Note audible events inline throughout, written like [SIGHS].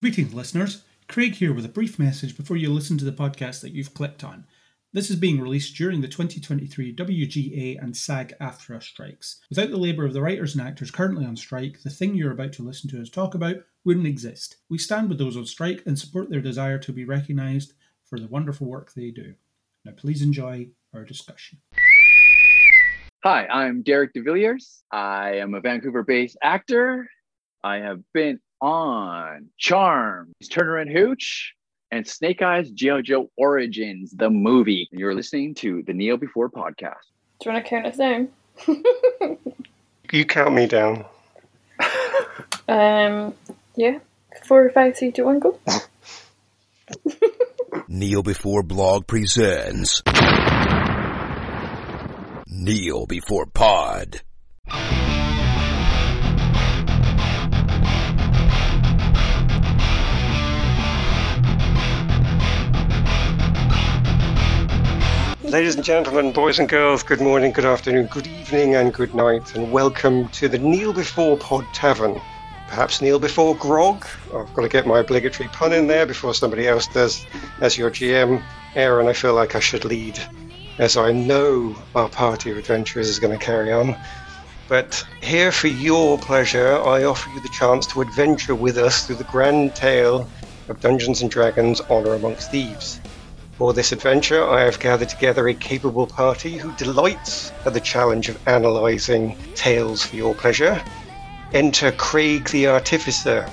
Greetings, listeners. Craig here with a brief message before you listen to the podcast that you've clicked on. This is being released during the 2023 WGA and SAG AFTRA strikes. Without the labour of the writers and actors currently on strike, the thing you're about to listen to us talk about wouldn't exist. We stand with those on strike and support their desire to be recognised for the wonderful work they do. Now, please enjoy our discussion. Hi, I'm Derek DeVilliers. I am a Vancouver based actor. I have been on Charmed, Turner and Hooch, and Snake Eyes G.I. Joe Origins, the movie. You're listening to the Kneel Before podcast. Do you want to count us down? [LAUGHS] You count me down. [LAUGHS] Um, yeah. Four, five, three, two, one, go. [LAUGHS] Kneel Before Blog presents Kneel Before Pod. Ladies and gentlemen, boys and girls, good morning, good afternoon, good evening, and good night, and welcome to the Kneel Before Pod Tavern. Perhaps kneel before grog. I've got to get my obligatory pun in there before somebody else does. As your GM, Aaron, I feel like I should lead, as I know our party of adventurers is going to carry on. But here for your pleasure, I offer you the chance to adventure with us through the grand tale of Dungeons and Dragons Honor Amongst Thieves. For this adventure, I have gathered together a capable party who delights at the challenge of analysing tales for your pleasure. Enter Craig the Artificer.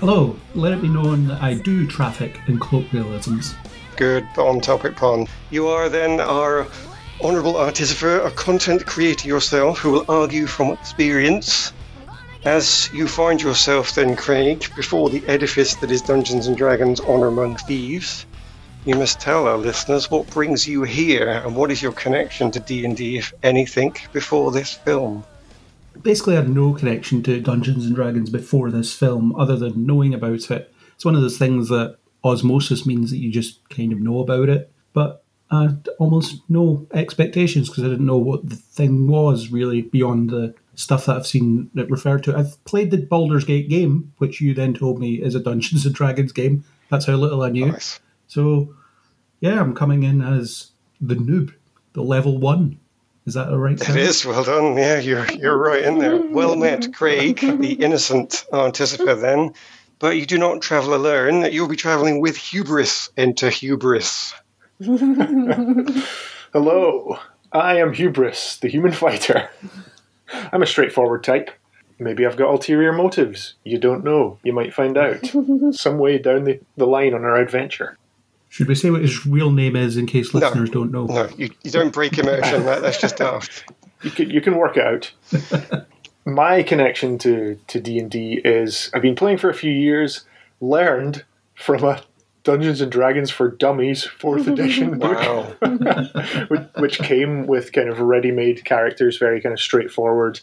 Hello, let it be known that I do traffic in colloquialisms. Good on topic pun. You are then our honourable artificer, a content creator yourself who will argue from experience. As you find yourself then, Craig, before the edifice that is Dungeons and Dragons Honor Among Thieves, you must tell our listeners what brings you here and what is your connection to D&D, if anything, before this film. Basically, I had no connection to Dungeons and Dragons before this film, other than knowing about it. It's one of those things that osmosis means that you just kind of know about it, but I had almost no expectations because I didn't know what the thing was really beyond the stuff that I've seen it referred to. I've played the Baldur's Gate game, which you then told me is a Dungeons and Dragons game. That's how little I knew. Nice. So, yeah, I'm coming in as the noob, the level one. Is that a right? It is well done. Yeah, you're you're right in there. Well met, Craig, the innocent anticipator. Then, but you do not travel alone. You'll be traveling with hubris. Enter hubris. [LAUGHS] Hello, I am Hubris, the human fighter. I'm a straightforward type. Maybe I've got ulterior motives. You don't know. You might find out. [LAUGHS] Some way down the, the line on our adventure. Should we say what his real name is in case listeners don't know? No, you, you don't break immersion. That, that's just [LAUGHS] daft. You can, you can work it out. [LAUGHS] My connection to, to D&D is I've been playing for a few years, learned from a Dungeons and Dragons for Dummies 4th edition [LAUGHS] book. Which, which came with kind of ready-made characters, very kind of straightforward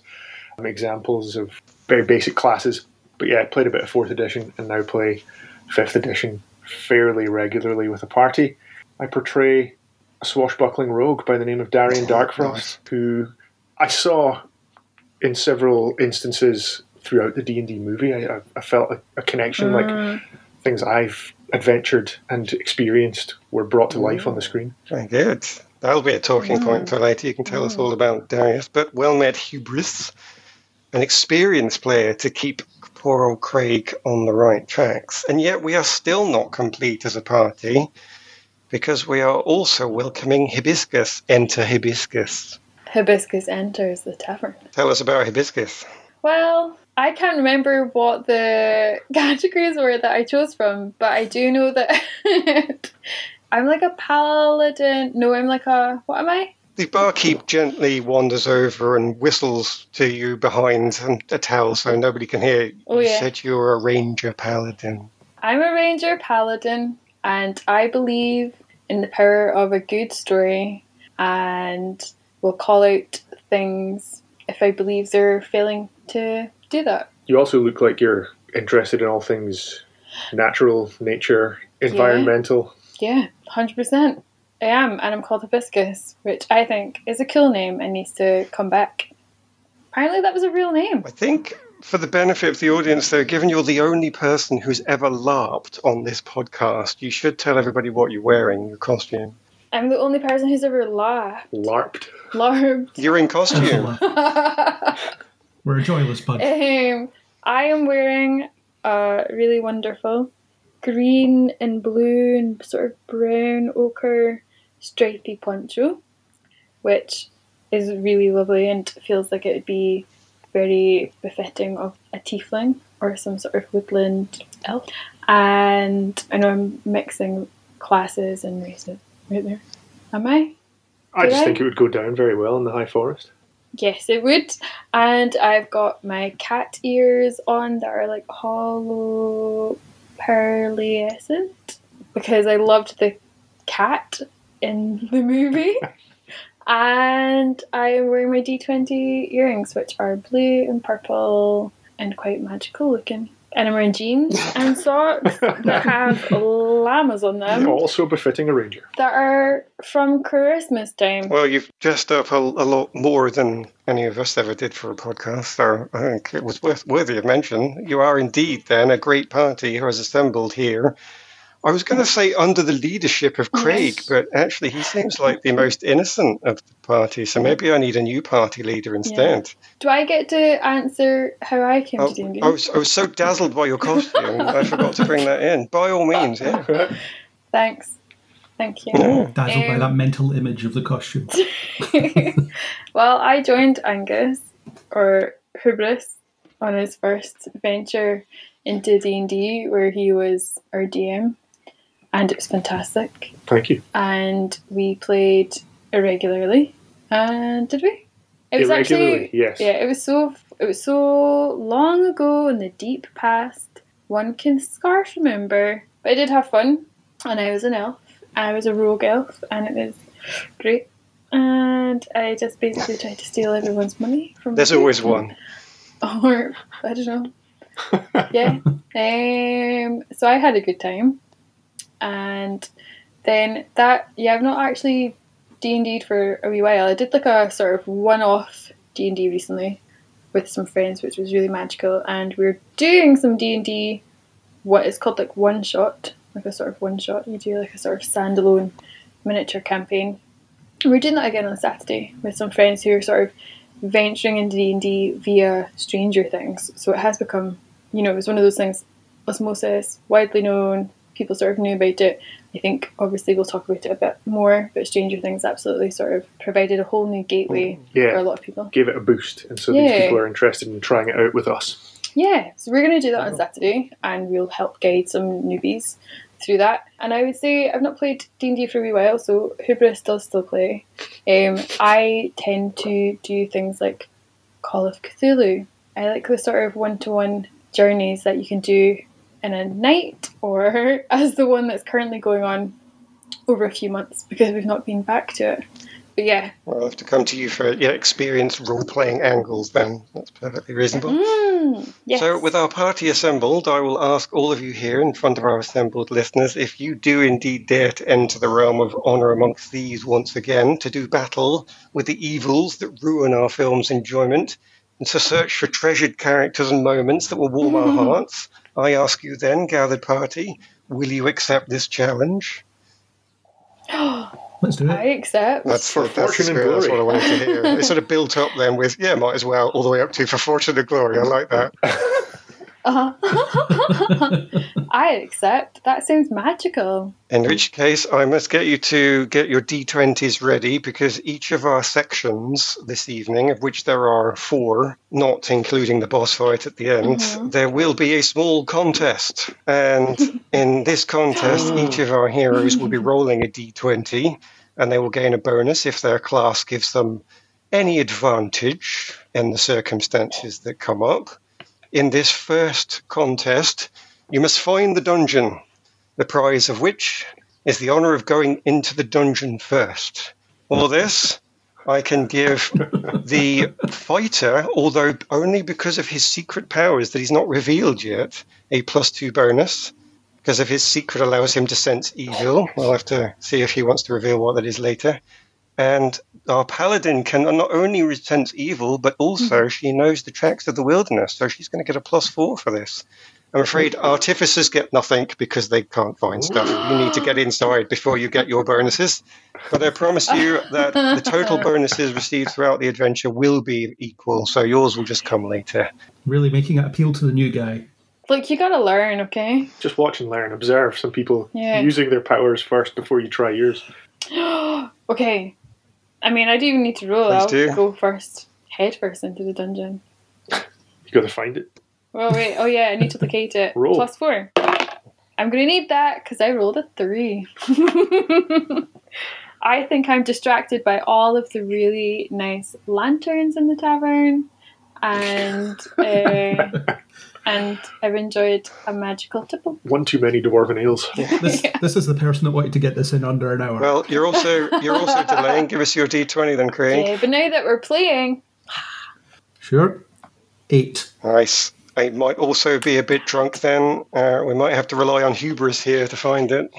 um, examples of very basic classes. But yeah, I played a bit of fourth edition and now play fifth edition fairly regularly with a party. I portray a swashbuckling rogue by the name of Darian oh, Darkfrost, nice. who I saw in several instances throughout the D and D movie. I, I, I felt a, a connection, mm. like things I've adventured and experienced were brought to mm. life on the screen. Very good. That'll be a talking point for mm. later. You can tell us all about Darius. But well met, Hubris, an experienced player to keep poor old Craig on the right tracks. And yet we are still not complete as a party because we are also welcoming Hibiscus. Enter Hibiscus. Hibiscus enters the tavern. Tell us about Hibiscus. Well, I can't remember what the [LAUGHS] categories were that I chose from, but I do know that [LAUGHS] I'm like a paladin. No, I'm like a. What am I? The barkeep gently wanders over and whistles to you behind a towel so nobody can hear. You Oh, yeah. said you're a ranger paladin. I'm a ranger paladin, and I believe in the power of a good story, and will call out things if I believe they're failing to do that. You also look like you're interested in all things natural, nature, environmental. Yeah, hundred percent. I am, and I'm called Hibiscus, which I think is a cool name and needs to come back. Apparently, that was a real name. I think for the benefit of the audience, though, given you're the only person who's ever LARPed on this podcast, you should tell everybody what you're wearing, your costume. I'm the only person who's ever laughed. LARPed. LARPed. You're in costume. [LAUGHS] We're a joyless bunch. Um, I am wearing a really wonderful green and blue and sort of brown ochre stripy poncho, which is really lovely and feels like it would be very befitting of a tiefling or some sort of woodland elf. And I know I'm mixing classes and races right there. Am I? I Did just I? think it would go down very well in the High Forest. Yes, it would. And I've got my cat ears on that are like hollow pearlescent because I loved the cat in the movie. [LAUGHS] and I am wearing my D20 earrings, which are blue and purple and quite magical looking. And I'm wearing jeans and [LAUGHS] socks that have llamas on them Also befitting a ranger. that are from Christmas time. Well, you've dressed up a, a lot more than any of us ever did for a podcast, so I think it was worth, worthy of mention. You are indeed then a great party who has assembled here. I was going to say under the leadership of Craig, Yes. but actually he seems like the most innocent of the party, so maybe I need a new party leader instead. Do I get to answer how I came Oh, to D&D? I, was, I was so dazzled by your costume, I [LAUGHS] forgot to bring that in. By all means, yeah. [LAUGHS] Thanks. Thank you. Yeah. Dazzled by Um, that mental image of the costume. [LAUGHS] well, I joined Angus or Hubris on his first venture into D and D, where he was our DM, and it was fantastic. Thank you. And we played irregularly. And did we? It was Irregularly, actually yes. yeah. It was so it was so long ago in the deep past. One can scarce remember, but I did have fun, and I was an elf. I was a rogue elf, and it was great. And I just basically tried to steal everyone's money from. There's always one. [LAUGHS] Or I don't know. yeah. [LAUGHS] Um. So I had a good time, and then that yeah, I've not actually D and D for a wee while. I did like a sort of one-off D and D recently with some friends, which was really magical, and we are doing some D and D. What is called like one shot, like a sort of one shot. You do like a sort of standalone miniature campaign. And We're doing that again on Saturday with some friends who are sort of venturing into D and D via Stranger Things. So it has become, you know, it was one of those things. Osmosis, widely known. People sort of knew about it. I think obviously we'll talk about it a bit more, but Stranger Things absolutely sort of provided a whole new gateway Yeah. for a lot of people. Gave it a boost, and so Yeah. these people are interested in trying it out with us. Yeah, so we're going to do that on Saturday, and we'll help guide some newbies through that. And I would say I've not played D and D for a wee while, so Hubris does still play. Um, I tend to do things like Call of Cthulhu. I like the sort of one-to-one journeys that you can do in a night, or [LAUGHS] as the one that's currently going on over a few months because we've not been back to it. But yeah, Well, I'll have to come to you for your experienced role playing angles then. That's perfectly reasonable. mm, yes. So, with our party assembled, I will ask all of you here in front of our assembled listeners if you do indeed dare to enter the realm of honour amongst thieves once again to do battle with the evils that ruin our film's enjoyment and to search for treasured characters and moments that will warm our [LAUGHS] hearts, I ask you then, gathered party, will you accept this challenge? Let's do I accept. That's For that's, fortune and that's glory. what I wanted to hear. It sort of built up then with, yeah, might as well, all the way up to for fortune and glory. I like that. [LAUGHS] Uh-huh. [LAUGHS] I accept. That sounds magical. In which case, I must get you to get your d20s ready because each of our sections this evening, of which there are four, not including the boss fight at the end, Mhm. there will be a small contest. And [LAUGHS] in this contest, each of our heroes will be [LAUGHS] rolling a d20 and they will gain a bonus if their class gives them any advantage in the circumstances that come up. In this first contest, you must find the dungeon the prize of which is the honour of going into the dungeon first. For this, I can give [LAUGHS] the fighter, although only because of his secret powers that he's not revealed yet, a plus two bonus. Because if his secret allows him to sense evil. We'll have to see if he wants to reveal what that is later. And our paladin can not only sense evil, but also mm-hmm. she knows the tracks of the wilderness, so she's going to get a plus four for this. I'm afraid artificers get nothing because they can't find stuff. You need to get [LAUGHS] inside before you get your bonuses. But I promise you that the total [LAUGHS] bonuses received throughout the adventure will be equal, so yours will just come later. Really making it appeal to the new guy. Look, you gotta learn, okay? Just watch and learn. Observe some people Yeah. using their powers first before you try yours. [GASPS] okay. I mean, I do even need to roll. Please I'll do. go first, head first into the dungeon. You got to find it. Oh wait, oh yeah, I need to locate it. [LAUGHS] Roll. Plus four. I'm gonna need that because I rolled a three. [LAUGHS] I think I'm distracted by all of the really nice lanterns in the tavern, and [LAUGHS] uh, and I've enjoyed a magical tipple. One too many dwarven ales. This [LAUGHS] this is the person that wanted to get this in under an hour. Well, you're also you're also delaying. Give us your d20 then, Craig. Yeah, but now that we're playing, sure. Eight. Nice. I might also be a bit drunk then. Uh, we might have to rely on hubris here to find it.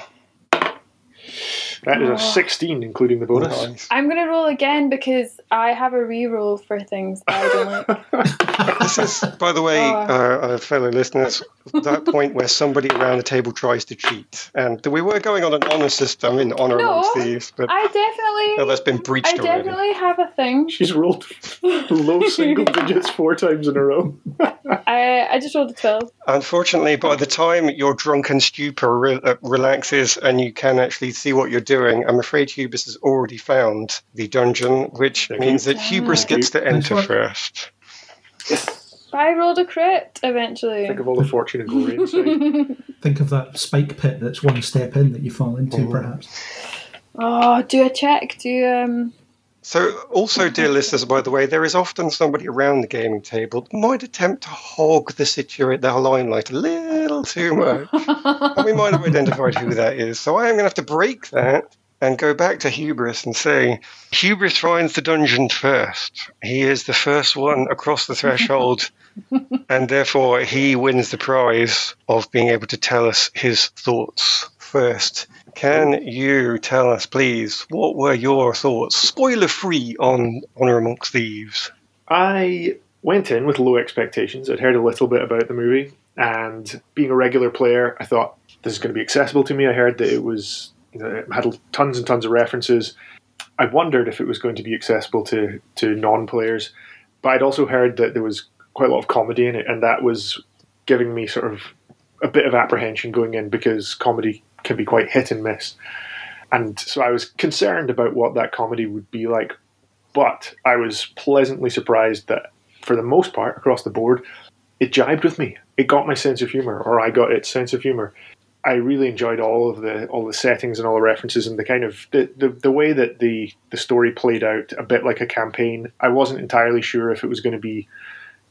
That is Oh. a 16, including the bonus. Nice. I'm gonna roll again because I have a re-roll for things that I don't like. [LAUGHS] This is, by the way, Oh. uh, uh, fellow listeners, that point where somebody around the table tries to cheat. And we were going on an honor system in honor No, amongst thieves, but I definitely, no, that's been breached I already. definitely have a thing. She's rolled low single [LAUGHS] digits four times in a row. I I just rolled a twelve. Unfortunately, by the time your drunken stupor re- uh, relaxes and you can actually see what you're doing, I'm afraid Hubris has already found the dungeon, which Thank means that Hubris gets to enter first. But I rolled a crit eventually. Think of all the fortune and glory inside. [LAUGHS] [LAUGHS] Think of that spike pit that's one step in that you fall into, Oh. perhaps. oh, do a check. Do um. So, also, dear listeners, by the way, there is often somebody around the gaming table that might attempt to hog the situation, the limelight a little too much. [LAUGHS] and we might have identified who that is. So I am going to have to break that and go back to Hubris and say, Hubris finds the dungeon first. He is the first one across the threshold, [LAUGHS] and therefore he wins the prize of being able to tell us his thoughts first. Can you tell us, please, what were your thoughts, spoiler free, on Honor Amongst Thieves? I went in with low expectations. I'd heard a little bit about the movie, and being a regular player, I thought this is going to be accessible to me. I heard that it was you know, it had tons and tons of references. I wondered if it was going to be accessible to to non-players, but I'd also heard that there was quite a lot of comedy in it, and that was giving me sort of a bit of apprehension going in because comedy can be quite hit and miss. And so I was concerned about what that comedy would be like but I was pleasantly surprised that, for the most part, across the board, it jibed with me. It got my sense of humor, or I got its sense of humor. I really enjoyed all of the all the settings and all the references and the kind of the, the, the way that the the story played out a bit like a campaign. I wasn't entirely sure if it was going to be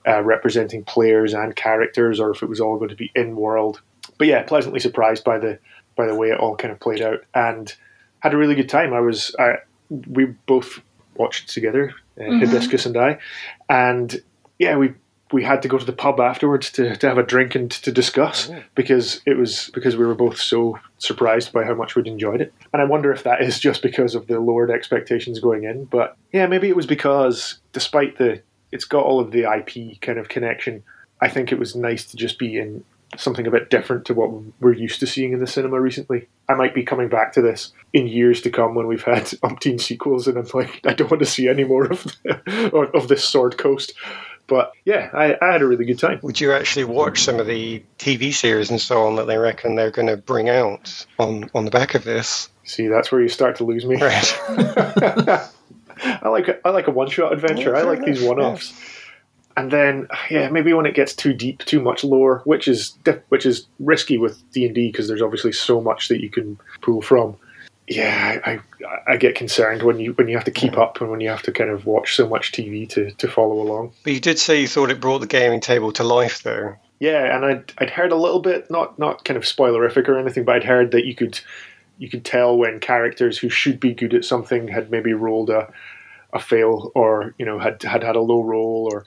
uh, representing players and characters or if it was all going to be in world. But yeah, pleasantly surprised by the by the way it all kind of played out. And had a really good time. I was I we both watched together, uh, Hibiscus and I, and yeah, we we had to go to the pub afterwards to, to have a drink and to discuss because it was because we were both so surprised by how much we'd enjoyed it. And I wonder if that is just because of the lowered expectations going in, but yeah, maybe it was because despite the it's got all of the IP kind of connection, I think it was nice to just be in something a bit different to what we're used to seeing in the cinema recently. I might be coming back to this in years to come when we've had [LAUGHS] umpteen sequels, and I'm like, I don't want to see any more of the, [LAUGHS] of this Sword Coast. But yeah, I, I had a really good time. Would you actually watch some of the TV series and so on that they reckon they're going to bring out on, on the back of this? See, that's where you start to lose me. Right. [LAUGHS] I like a, I like a one shot adventure. I like these one offs. And then, yeah, maybe when it gets too deep, too much lore, which is which is risky with D and D because there's obviously so much that you can pull from. Yeah, I, I I get concerned when you when you have to keep up and when you have to kind of watch so much TV to, to follow along. But you did say you thought it brought the gaming table to life, though. Yeah, and I'd, I'd heard a little bit, not not kind of spoilerific or anything, but I'd heard that you could you could tell when characters who should be good at something had maybe rolled a a fail or you know had had had a low roll or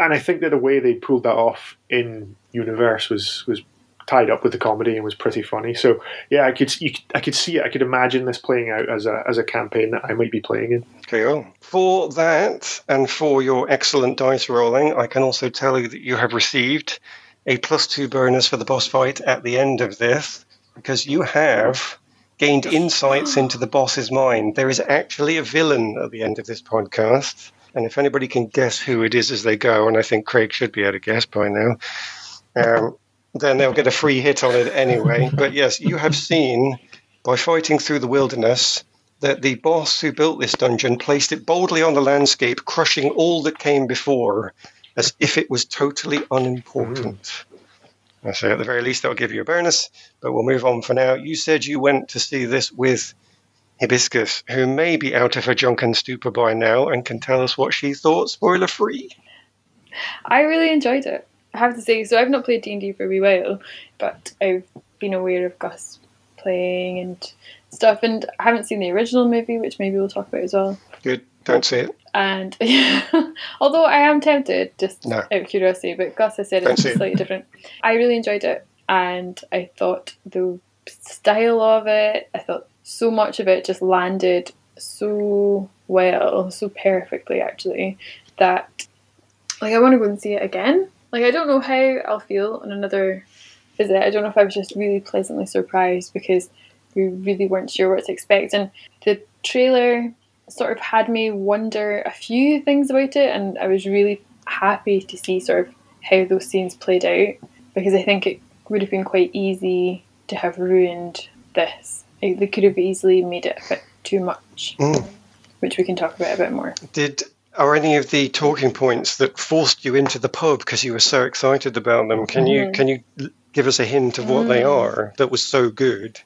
and I think that the way they pulled that off in universe was was tied up with the comedy and was pretty funny. So yeah, I could you, I could see it. I could imagine this playing out as a as a campaign that I might be playing in. Cool. For that and for your excellent dice rolling, I can also tell you that you have received a plus two bonus for the boss fight at the end of this because you have gained insights into the boss's mind. There is actually a villain at the end of this podcast. And if anybody can guess who it is as they go, and I think Craig should be able to guess by now, um, [LAUGHS] then they'll get a free hit on it anyway. But yes, you have seen by fighting through the wilderness that the boss who built this dungeon placed it boldly on the landscape, crushing all that came before as if it was totally unimportant. I say at the very least, I'll give you a bonus, but we'll move on for now. You said you went to see this with Hibiscus, who may be out of her drunken stupor by now and can tell us what she thought, spoiler free. I really enjoyed it. I have to say, so I've not played D and D for a wee while, but I've been aware of Gus playing and stuff, and I haven't seen the original movie, which maybe we'll talk about as well. Good, don't say it. And [LAUGHS] although I am tempted, just No. out of curiosity, but Gus has said it's say it. slightly different. I really enjoyed it, and I thought the style of it, I thought so much of it just landed so well, so perfectly actually, that like I want to go and see it again. Like I don't know how I'll feel on another visit. I don't know if I was just really pleasantly surprised because we really weren't sure what to expect, and the trailer sort of had me wonder a few things about it, and I was really happy to see sort of how those scenes played out because I think it would have been quite easy to have ruined this. They could have easily made it a bit too much, Mm. which we can talk about a bit more. Did are any of the talking points that forced you into the pub because you were so excited about them? Can you Mhm. can you give us a hint of what they Mm. are that was so good?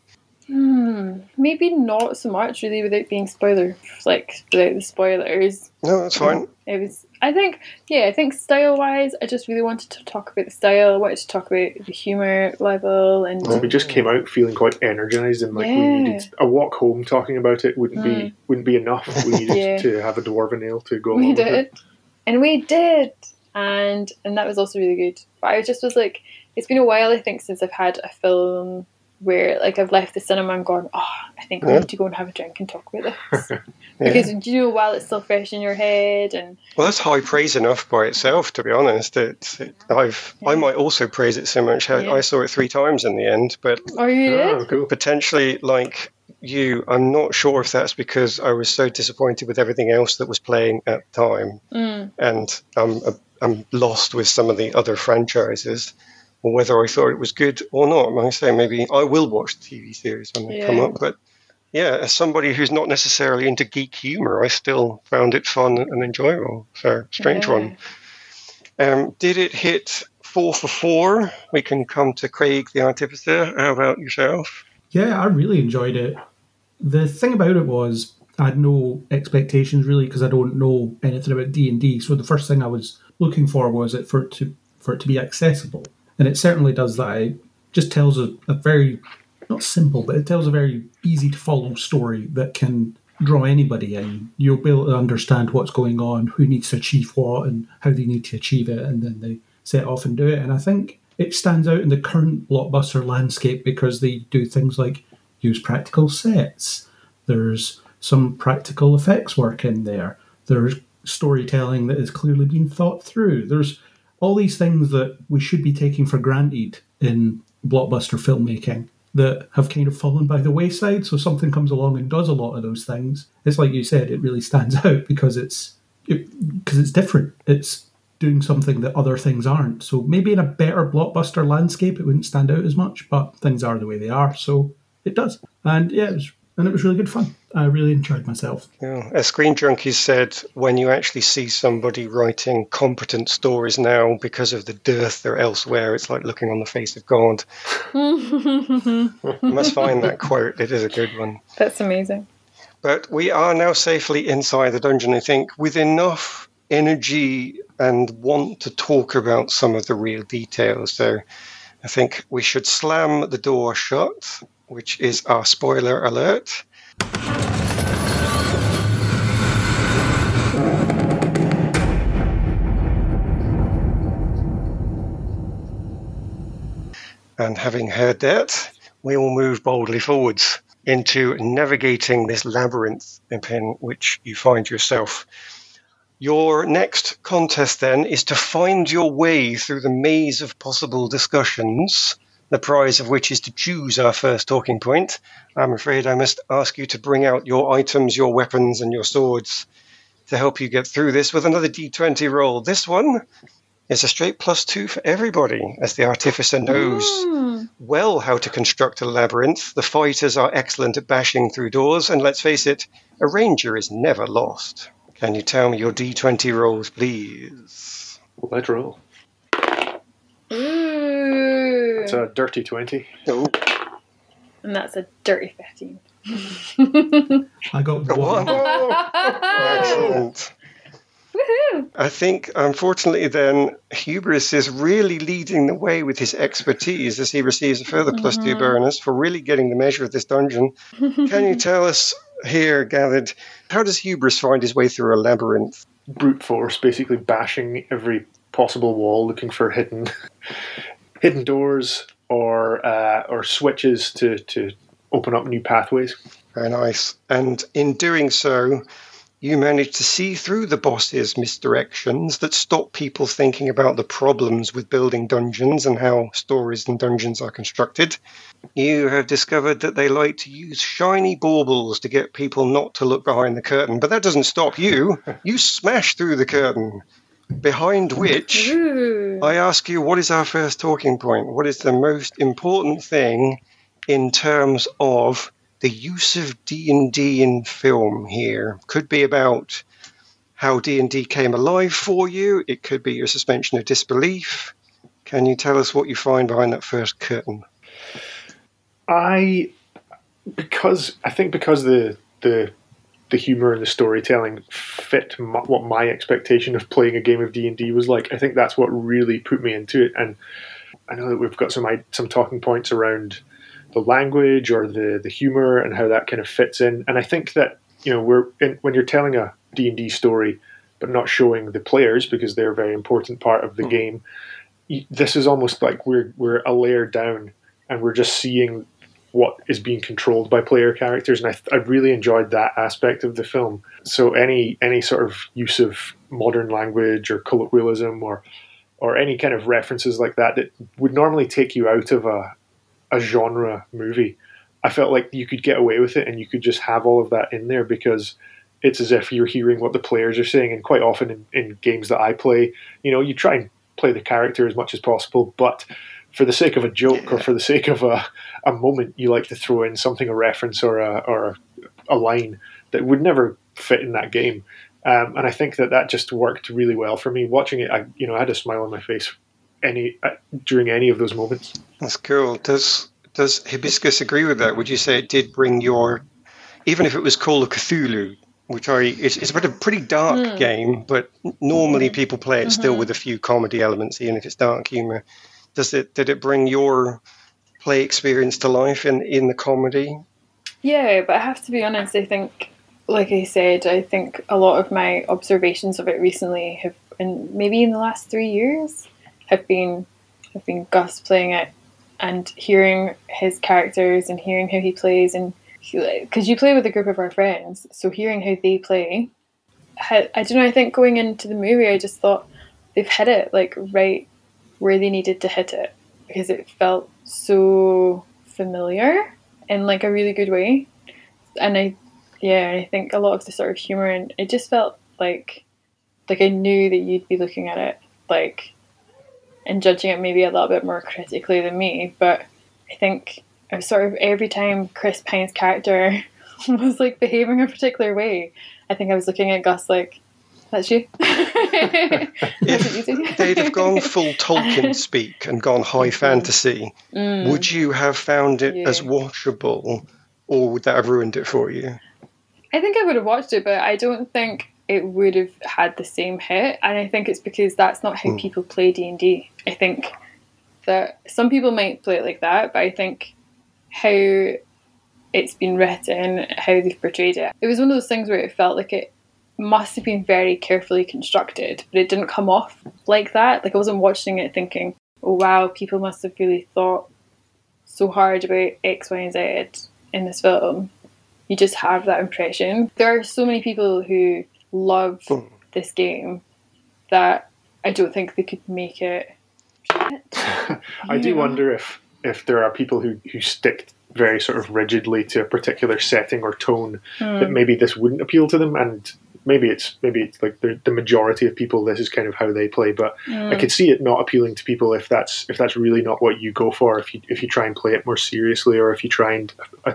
Hmm, maybe not so much really without being spoiler, like without the spoilers. No, that's fine. It was, I think, yeah, I think style wise, I just really wanted to talk about the style. I wanted to talk about the humor level and So we just came out feeling quite energized and like we needed a walk home talking about it wouldn't be Mm. wouldn't be enough. We [LAUGHS] needed Yeah. to have a dwarven ale to go we did, it. and we did, and and that was also really good. But I just was like, it's been a while, I think, since I've had a film where like I've left the cinema and gone, oh, I think we Yeah. need to go and have a drink and talk about this. [LAUGHS] [LAUGHS] Because you know, while it's still fresh in your head, and Well, that's high praise enough by itself, to be honest. It, it, I've I might also praise it so much. I, Yeah. I saw it three times in the end, but oh, you. Oh, cool. potentially like you, I'm not sure if that's because I was so disappointed with everything else that was playing at the time, Mm. and I'm I'm lost with some of the other franchises, or whether I thought it was good or not. Like I say, maybe I will watch TV series when they come up, but. Yeah, as somebody who's not necessarily into geek humor, I still found it fun and enjoyable. So, strange Yeah. one. Um, did it hit four for four? We can come to Craig the Artificer. How about yourself? Yeah, I really enjoyed it. The thing about it was I had no expectations really because I don't know anything about D and D. So the first thing I was looking for was it for it to for it to be accessible, and it certainly does that. It just tells a, a very not simple, but it tells a very easy to follow story that can draw anybody in. You'll be able to understand what's going on, who needs to achieve what, and how they need to achieve it, and then they set off and do it. And I think it stands out in the current blockbuster landscape because they do things like use practical sets. There's some practical effects work in there. There's storytelling that has clearly been thought through. There's all these things that we should be taking for granted in blockbuster filmmaking that have kind of fallen by the wayside. So something comes along and does a lot of those things. It's like you said, it really stands [LAUGHS] out because it's because it's different. It's doing something that other things aren't. So maybe in a better blockbuster landscape, it wouldn't stand out as much. But things are the way they are, so it does. And yeah, it was, and it was really good fun. I really enjoyed myself. Yeah. As Screen Junkies said, when you actually see somebody writing competent stories now because of the dearth there elsewhere, it's like looking on the face of God. [LAUGHS] You must find that quote. It is a good one. That's amazing. But we are now safely inside the dungeon, I think, with enough energy and want to talk about some of the real details. So I think we should slam the door shut, which is our spoiler alert. And having heard that, we will move boldly forwards into navigating this labyrinth in which you find yourself. Your next contest then is to find your way through the maze of possible discussions, the prize of which is to choose our first talking point. I'm afraid I must ask you to bring out your items, your weapons, and your swords to help you get through this with another d20 roll. This one is a straight plus two for everybody, as the artificer knows Mm. well how to construct a labyrinth. The fighters are excellent at bashing through doors, and let's face it, a ranger is never lost. Can you tell me your d20 rolls, please? Let's roll. Ooh. It's a dirty 20. Oh, and that's a dirty 15. I got go on. one. Excellent. [LAUGHS] Woohoo! I think, unfortunately, then Hubris is really leading the way with his expertise as he receives a further plus two mm-hmm. bonus for really getting the measure of this dungeon. Can you [LAUGHS] tell us here, gathered, how does Hubris find his way through a labyrinth? Brute force, basically bashing every possible wall, looking for hidden hidden doors or uh, or switches to, to open up new pathways. Very nice. And in doing so, you manage to see through the boss's misdirections that stop people thinking about the problems with building dungeons and how stories and dungeons are constructed. You have discovered that they like to use shiny baubles to get people not to look behind the curtain, but that doesn't stop you. [LAUGHS] You smash through the curtain, behind which Ooh. I ask you, what is our first talking point? What is the most important thing in terms of the use of D&D in film here? Could be about how D&D came alive for you. It could be your suspension of disbelief. Can you tell us what you find behind that first curtain? I because I think because the the the humor and the storytelling fit m- what my expectation of playing a game of D and D was like. I think that's what really put me into it. And I know that we've got some some talking points around the language or the the humor and how that kind of fits in. And I think that you know we're in, when you're telling a D and D story, but not showing the players because they're a very important part of the hmm. game. This is almost like we're we're a layer down, and we're just seeing what is being controlled by player characters, and I, I really enjoyed that aspect of the film. So any any sort of use of modern language or colloquialism or or any kind of references like that that would normally take you out of a a genre movie, I felt like you could get away with it and you could just have all of that in there because it's as if you're hearing what the players are saying. And quite often in, in games that I play, you know, you try and play the character as much as possible, but for the sake of a joke or for the sake of a, a moment, you like to throw in something, a reference or a, or a, a line that would never fit in that game. Um, and I think that that just worked really well for me. Watching it, I, you know, I had a smile on my face any uh, during any of those moments. That's cool. Does does Hibiscus agree with that? Would you say it did bring your, even if it was Call of Cthulhu, which I it's, it's a pretty, pretty dark game, but normally people play it still with a few comedy elements, even if it's dark humor. Does it did it bring your play experience to life in in the comedy? Yeah, but I have to be honest, I think, like I said, I think a lot of my observations of it recently have, and maybe in the last three years, have been have been Gus playing it and hearing his characters and hearing how he plays and because you play with a group of our friends, so hearing how they play, I, I don't know. I think going into the movie, I just thought they've hit it like right they needed to hit it because it felt so familiar in like a really good way. And I, yeah, I think a lot of the sort of humor and it just felt like, like I knew that you'd be looking at it like, and judging it maybe a little bit more critically than me. But I think I was sort of every time Chris Pine's character [LAUGHS] was like behaving a particular way, I think I was looking at Gus like, that's you. That's [LAUGHS] what you do. They'd have gone full [LAUGHS] Tolkien speak and gone high fantasy. Mm. Would you have found it as watchable, or would that have ruined it for you? I think I would have watched it, but I don't think it would have had the same hit. And I think it's because that's not how people play D and D. I think that some people might play it like that, but I think how it's been written, how they've portrayed it, it was one of those things where it felt like it must have been very carefully constructed, but it didn't come off like that. Like I wasn't watching it thinking, "Oh wow, people must have really thought so hard about X, Y, and Z in this film. You just have that impression. There are so many people who love Hmm. this game that I don't think they could make it. [LAUGHS] I do wonder if if there are people who, who stick very sort of rigidly to a particular setting or tone Hmm. that maybe this wouldn't appeal to them and maybe it's maybe it's like the, the majority of people this is kind of how they play but Hmm. I could see it not appealing to people if that's if that's really not what you go for if you if you try and play it more seriously or if you try and uh,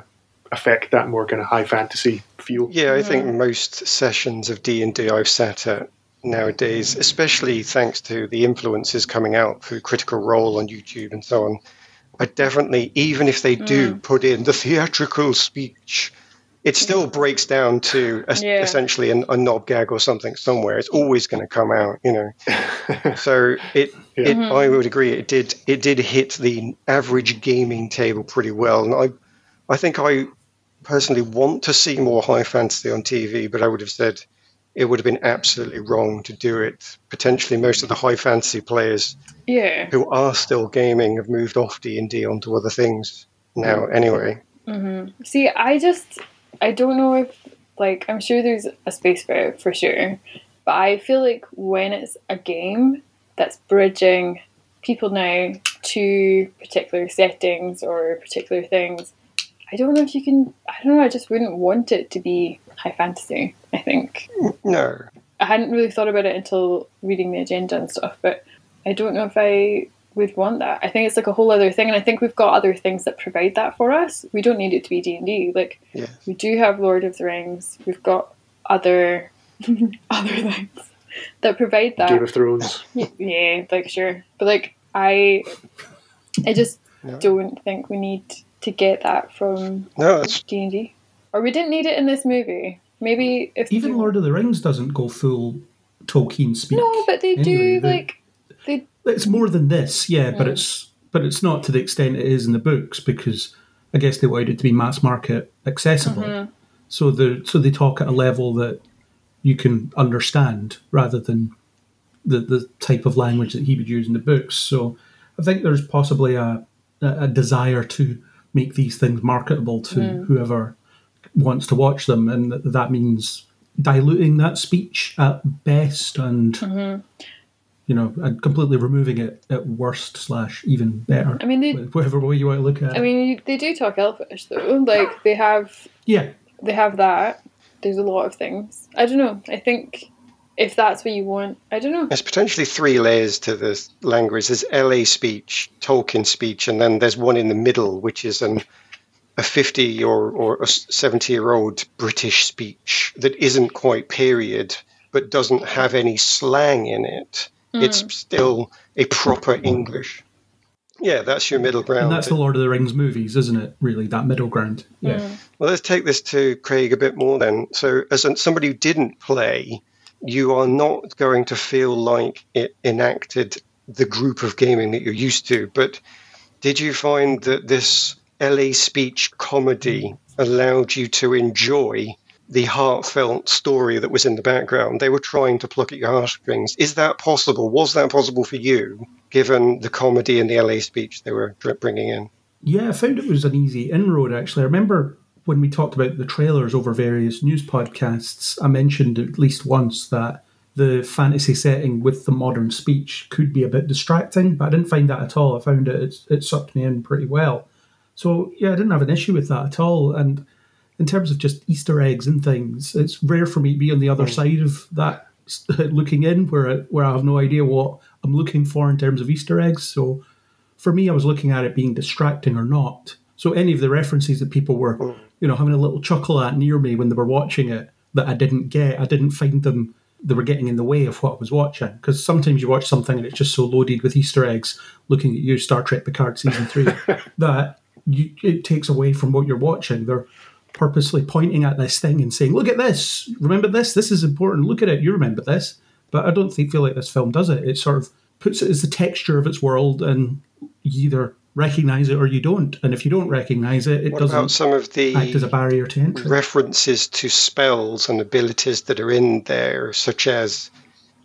affect that more kind of high fantasy feel. Yeah, I think most sessions of D and D I've sat at nowadays, especially thanks to the influences coming out through Critical Role on YouTube and so on, I definitely, even if they do put in the theatrical speech, it still breaks down to a, Yeah. essentially an, a knob gag or something somewhere. It's always going to come out, you know. [LAUGHS] so it, it mm-hmm. I would agree, it did it did hit the average gaming table pretty well, and I I think I personally want to see more high fantasy on TV, but I would have said it would have been absolutely wrong to do it. Potentially, most of the high fantasy players Yeah. who are still gaming have moved off D and D onto other things now. Mm-hmm. Anyway, mm-hmm. See, I just I don't know if like I'm sure there's a space for it for sure, but I feel like when it's a game that's bridging people now to particular settings or particular things, I don't know if you can. I don't know. I just wouldn't want it to be high fantasy. I think no, I hadn't really thought about it until reading the agenda and stuff, but I don't know if I would want that. I think it's like a whole other thing, and I think we've got other things that provide that for us. We don't need it to be D and D. Like Yes. we do have Lord of the Rings. We've got other [LAUGHS] other things that provide that. Game of Thrones [LAUGHS] yeah, like sure, but like I, I just No. don't think we need to get that from no, that's D and D, or we didn't need it in this movie. Maybe if Even they- Lord of the Rings doesn't go full Tolkien speak. No, but they do they- like they. It's more than this, yeah, but Mm. it's but it's not to the extent it is in the books because I guess they wanted it to be mass market accessible. Mm-hmm. So the so they talk at a level that you can understand rather than the the type of language that he would use in the books. So I think there's possibly a a, desire to make these things marketable to Mm. whoever wants to watch them, and th- that means diluting that speech at best and Mm-hmm. You know and completely removing it at worst slash even better. I mean, they. whatever way you want to look at it. I mean, they do talk Elfish though. Like they have, yeah, they have that. There's a lot of things. I don't know. I think if that's what you want, I don't know. There's potentially three layers to this language. There's LA speech, Tolkien speech, and then there's one in the middle, which is an a 50 or, or a 70 year old British speech that isn't quite period, but doesn't have any slang in it. It's mm. still a proper English. Yeah, that's your middle ground. and that's the Lord of the Rings movies, isn't it? Really, that middle ground. Yeah, mm. Well, let's take this to Craig a bit more then. So, as somebody who didn't play, you are not going to feel like it enacted the group of gaming that you're used to. But did you find that this LA speech comedy allowed you to enjoy the heartfelt story that was in the background? They were trying to pluck at your heartstrings. Is that possible? Was that possible for you, given the comedy and the LA speech they were bringing in? yeah. I found it was an easy inroad. Actually, I remember when we talked about the trailers over various news podcasts. I mentioned at least once that the fantasy setting with the modern speech could be a bit distracting, but I didn't find that at all. I found it it, it sucked me in pretty well. So yeah, I didn't have an issue with that at all. And in terms of just Easter eggs and things, it's rare for me to be on the other hmm. side of that, [LAUGHS] looking in where I, where I have no idea what I'm looking for in terms of Easter eggs. So for me, I was looking at it being distracting or not. So any of the references that people were, hmm. you know, having a little chuckle at near me when they were watching it that I didn't get, I didn't find them. They were getting in the way of what I was watching because sometimes you watch something and it's just so loaded with Easter eggs. Looking at you, Star Trek Picard season three, [LAUGHS] that you, it takes away from what you're watching. They're purposely pointing at this thing and saying, "Look at this! Remember this? This is important. Look at it. You remember this." But I don't think feel like this film does it. It sort of puts it as the texture of its world, and you either recognize it or you don't. And if you don't recognize it, it What doesn't some of the act as a barrier to entry. references to spells and abilities that are in there, such as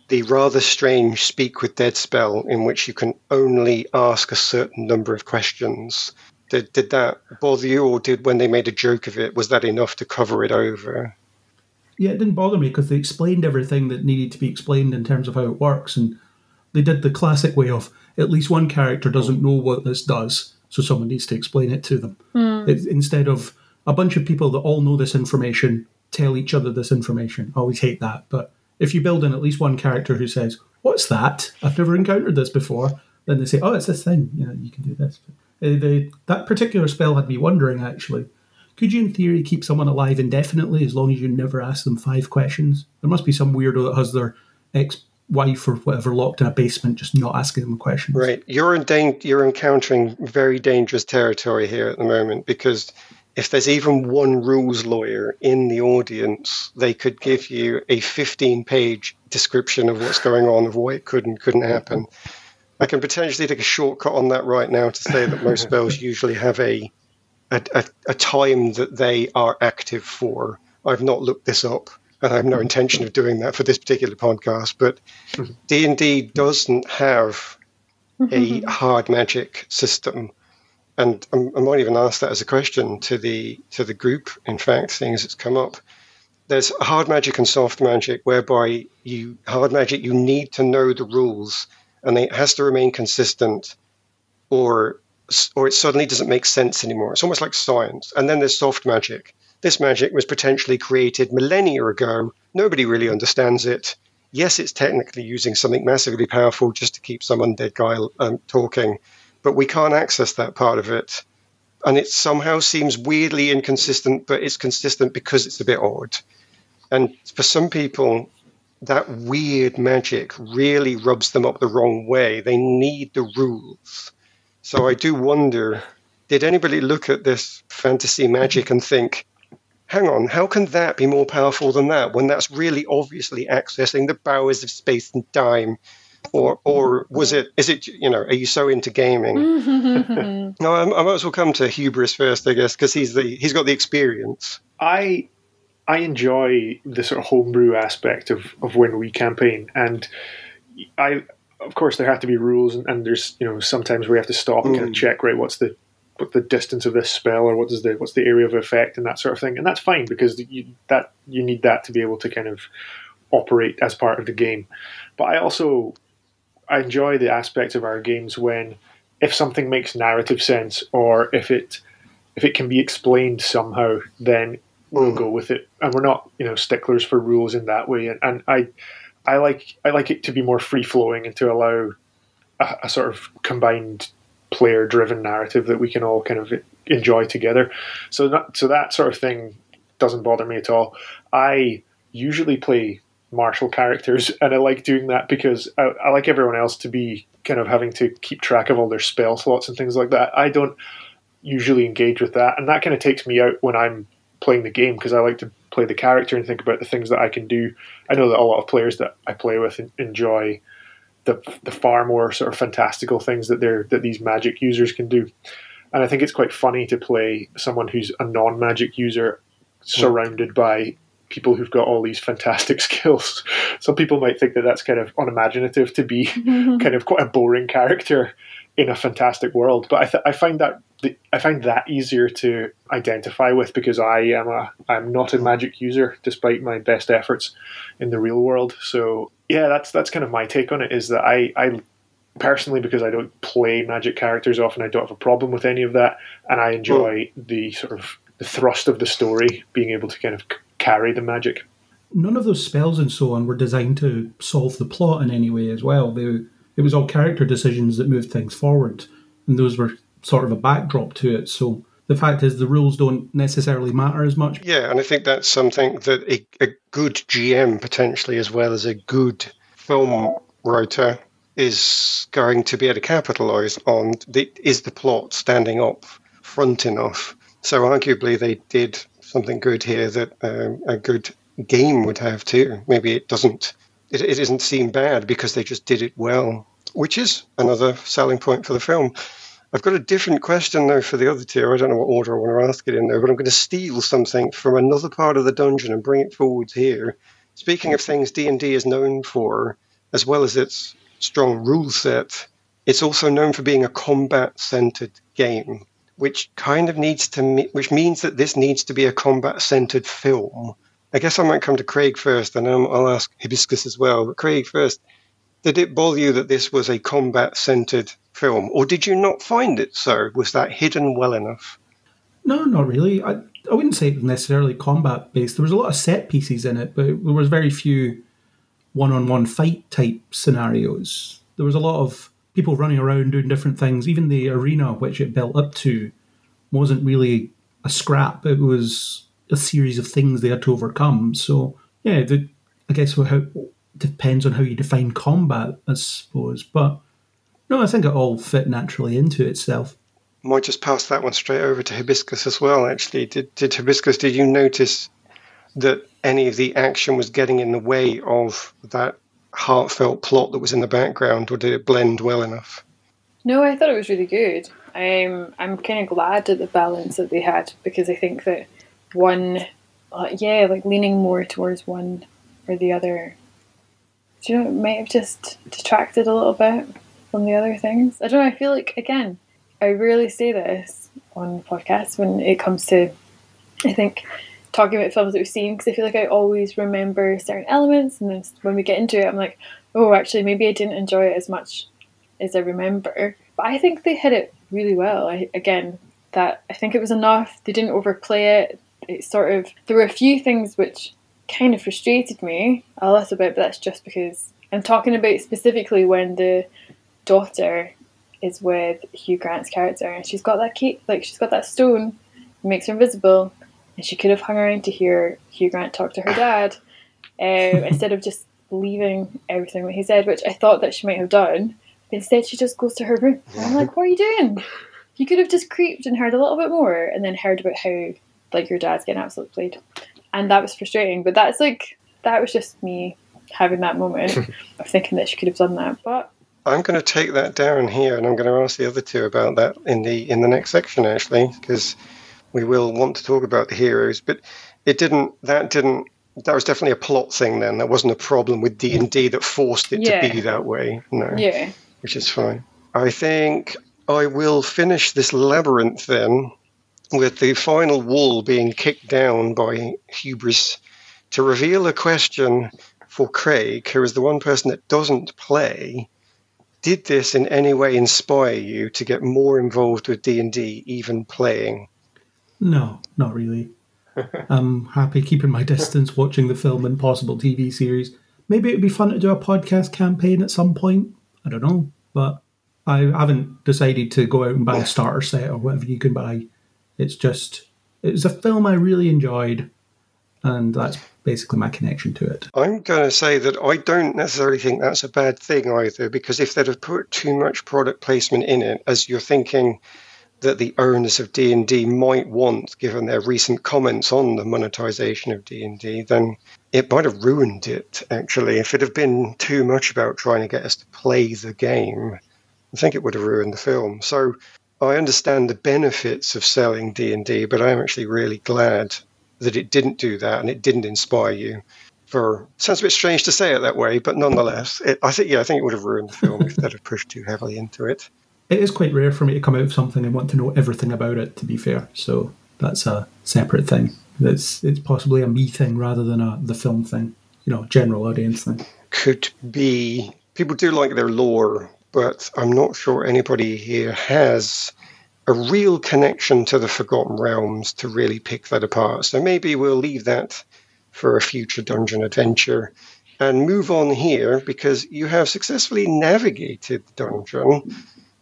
the rather strange Speak with Dead spell, in which you can only ask a certain number of questions, Did did that bother you, or did when they made a joke of it, was that enough to cover it over? Yeah, it didn't bother me because they explained everything that needed to be explained in terms of how it works, and they did the classic way of at least one character doesn't know what this does, so someone needs to explain it to them. Hmm. It, instead of a bunch of people that all know this information tell each other this information. I always hate that, but if you build in at least one character who says, "What's that? I've never encountered this before," then they say, "Oh, it's this thing. You know, you can do this." Uh, they, that particular spell had me wondering actually. Could you, in theory, keep someone alive indefinitely as long as you never ask them five questions? There must be some weirdo that has their ex-wife or whatever locked in a basement, just not asking them questions. Right, you're in you're encountering very dangerous territory here at the moment because if there's even one rules lawyer in the audience, they could give you a 15-page description of what's going on, of why it could and couldn't happen. I can potentially take a shortcut on that right now to say that most [LAUGHS] spells usually have a a, a a time that they are active for. I've not looked this up, and I have no intention of doing that for this particular podcast. But mm-hmm. D and D doesn't have a mm-hmm. hard magic system, and I'm, I might even ask that as a question to the to the group. In fact, seeing as it's come up, there's hard magic and soft magic, whereby you hard magic you need to know the rules, and it has to remain consistent, or or it suddenly doesn't make sense anymore. It's almost like science. And then there's soft magic. This magic was potentially created millennia ago. Nobody really understands it. Yes, it's technically using something massively powerful just to keep some undead guy um, talking, but we can't access that part of it. And it somehow seems weirdly inconsistent, but it's consistent because it's a bit odd. And for some people, that weird magic really rubs them up the wrong way. They need the rules. So I do wonder did anybody look at this fantasy magic and think, hang on, how can that be more powerful than that when that's really obviously accessing the powers of space and time? Or, or was it? Is it? You know, are you so into gaming? [LAUGHS] no, I, I might as well come to hubris first, I guess, because he's the he's got the experience. I I enjoy the sort of homebrew aspect of, of when we campaign, and I of course there have to be rules, and, and there's you know sometimes we have to stop and kind of mm. check right what's the what the distance of this spell or what does the what's the area of effect and that sort of thing, and that's fine because you, that you need that to be able to kind of operate as part of the game. But I also I enjoy the aspect of our games when if something makes narrative sense or if it if it can be explained somehow, then we'll go with it, and we're not you know sticklers for rules in that way. And, and I I like I like it to be more free flowing and to allow a, a sort of combined player driven narrative that we can all kind of enjoy together. So that so that sort of thing doesn't bother me at all. I usually play martial characters, [LAUGHS] and I like doing that because I, I like everyone else to be kind of having to keep track of all their spell slots and things like that. I don't usually engage with that, and that kind of takes me out when I'm playing the game because I like to play the character and think about the things that I can do. I know that a lot of players that I play with enjoy the the far more sort of fantastical things that they're that these magic users can do. And I think it's quite funny to play someone who's a non magic user hmm. surrounded by people who've got all these fantastic [LAUGHS] skills. Some people might think that that's kind of unimaginative to be mm-hmm. kind of quite a boring character in a fantastic world, but I, th- I find that I find that easier to identify with because I am a I'm not a magic user despite my best efforts in the real world. So yeah, that's that's kind of my take on it. Is that I I personally because I don't play magic characters often, I don't have a problem with any of that, and I enjoy the sort of the thrust of the story, being able to kind of c- carry the magic. None of those spells and so on were designed to solve the plot in any way as well. They, it was all character decisions that moved things forward, and those were sort of a backdrop to it. So the fact is, the rules don't necessarily matter as much. Yeah, and I think that's something that a, a good GM potentially, as well as a good film writer, is going to be able to capitalize on. The, is the plot standing up front enough? So arguably, they did something good here that um, a good game would have too. Maybe it doesn't. It, it doesn't seem bad because they just did it well, which is another selling point for the film. I've got a different question though for the other two. I don't know what order I want to ask it in there, but I'm going to steal something from another part of the dungeon and bring it forwards here. Speaking of things D&D is known for, as well as its strong rule set, it's also known for being a combat-centered game. Which kind of needs to, me- which means that this needs to be a combat-centered film. I guess I might come to Craig first, and I'll ask Hibiscus as well. But Craig first, did it bother you that this was a combat-centered film, or did you not find it so? Was that hidden well enough? No, not really. I, I wouldn't say it was necessarily combat based. There was a lot of set pieces in it, but there was very few one on one fight type scenarios. There was a lot of people running around doing different things. Even the arena which it built up to wasn't really a scrap. It was a series of things they had to overcome. So yeah, the, I guess how depends on how you define combat, I suppose. But no, I think it all fit naturally into itself. Might just pass that one straight over to Hibiscus as well. Actually, did did Hibiscus? Did you notice that any of the action was getting in the way of that heartfelt plot that was in the background, or did it blend well enough? No, I thought it was really good. I'm I'm kind of glad at the balance that they had because I think that one, uh, yeah, like leaning more towards one or the other. Do you know, it might have just detracted a little bit from the other things. I don't know. I feel like again, I rarely say this on podcasts when it comes to, I think, talking about films that we've seen because I feel like I always remember certain elements, and then when we get into it, I'm like, oh, actually, maybe I didn't enjoy it as much as I remember. But I think they hit it really well. I, again, that I think it was enough. They didn't overplay it. It sort of there were a few things which kind of frustrated me a little bit, but that's just because I'm talking about specifically when the daughter is with Hugh Grant's character, and she's got that key, like she's got that stone, makes her invisible, and she could have hung around to hear Hugh Grant talk to her dad um, [LAUGHS] instead of just leaving everything that he said, which I thought that she might have done. But instead, she just goes to her room. And I'm like, what are you doing? You could have just creeped and heard a little bit more, and then heard about how like your dad's getting absolutely played, and that was frustrating. But that's like that was just me having that moment [LAUGHS] of thinking that she could have done that, but. I'm going to take that down here, and I'm going to ask the other two about that in the in the next section, actually, because we will want to talk about the heroes, but it didn't. That didn't. That was definitely a plot thing. Then that wasn't a problem with D and D that forced it Yeah. to be that way. No, Yeah. which is fine. I think I will finish this labyrinth then with the final wall being kicked down by hubris to reveal a question for Craig, who is the one person that doesn't play. Did this in any way inspire you to get more involved with D and D, even playing? No, not really. [LAUGHS] I'm happy keeping my distance watching the film and possible TV series. Maybe it'd be fun to do a podcast campaign at some point. I don't know. But I haven't decided to go out and buy a starter set or whatever you can buy. It's just, it's a film I really enjoyed, and that's basically my connection to it. I'm going to say that I don't necessarily think that's a bad thing either, because if they'd have put too much product placement in it, as you're thinking that the owners of D&D might want, given their recent comments on the monetization of D&D, then it might have ruined it, actually. If it had been too much about trying to get us to play the game, I think it would have ruined the film. So I understand the benefits of selling D&D, but I'm actually really glad that it didn't do that and it didn't inspire you. For sounds a bit strange to say it that way, but nonetheless, it, I think yeah, I think it would have ruined the film if they'd have pushed too heavily into it. It is quite rare for me to come out with something and want to know everything about it, to be fair. So that's a separate thing. It's, it's possibly a me thing rather than a the film thing, you know, general audience thing. Could be people do like their lore, but I'm not sure anybody here has a real connection to the Forgotten Realms to really pick that apart. So maybe we'll leave that for a future dungeon adventure and move on here because you have successfully navigated the dungeon,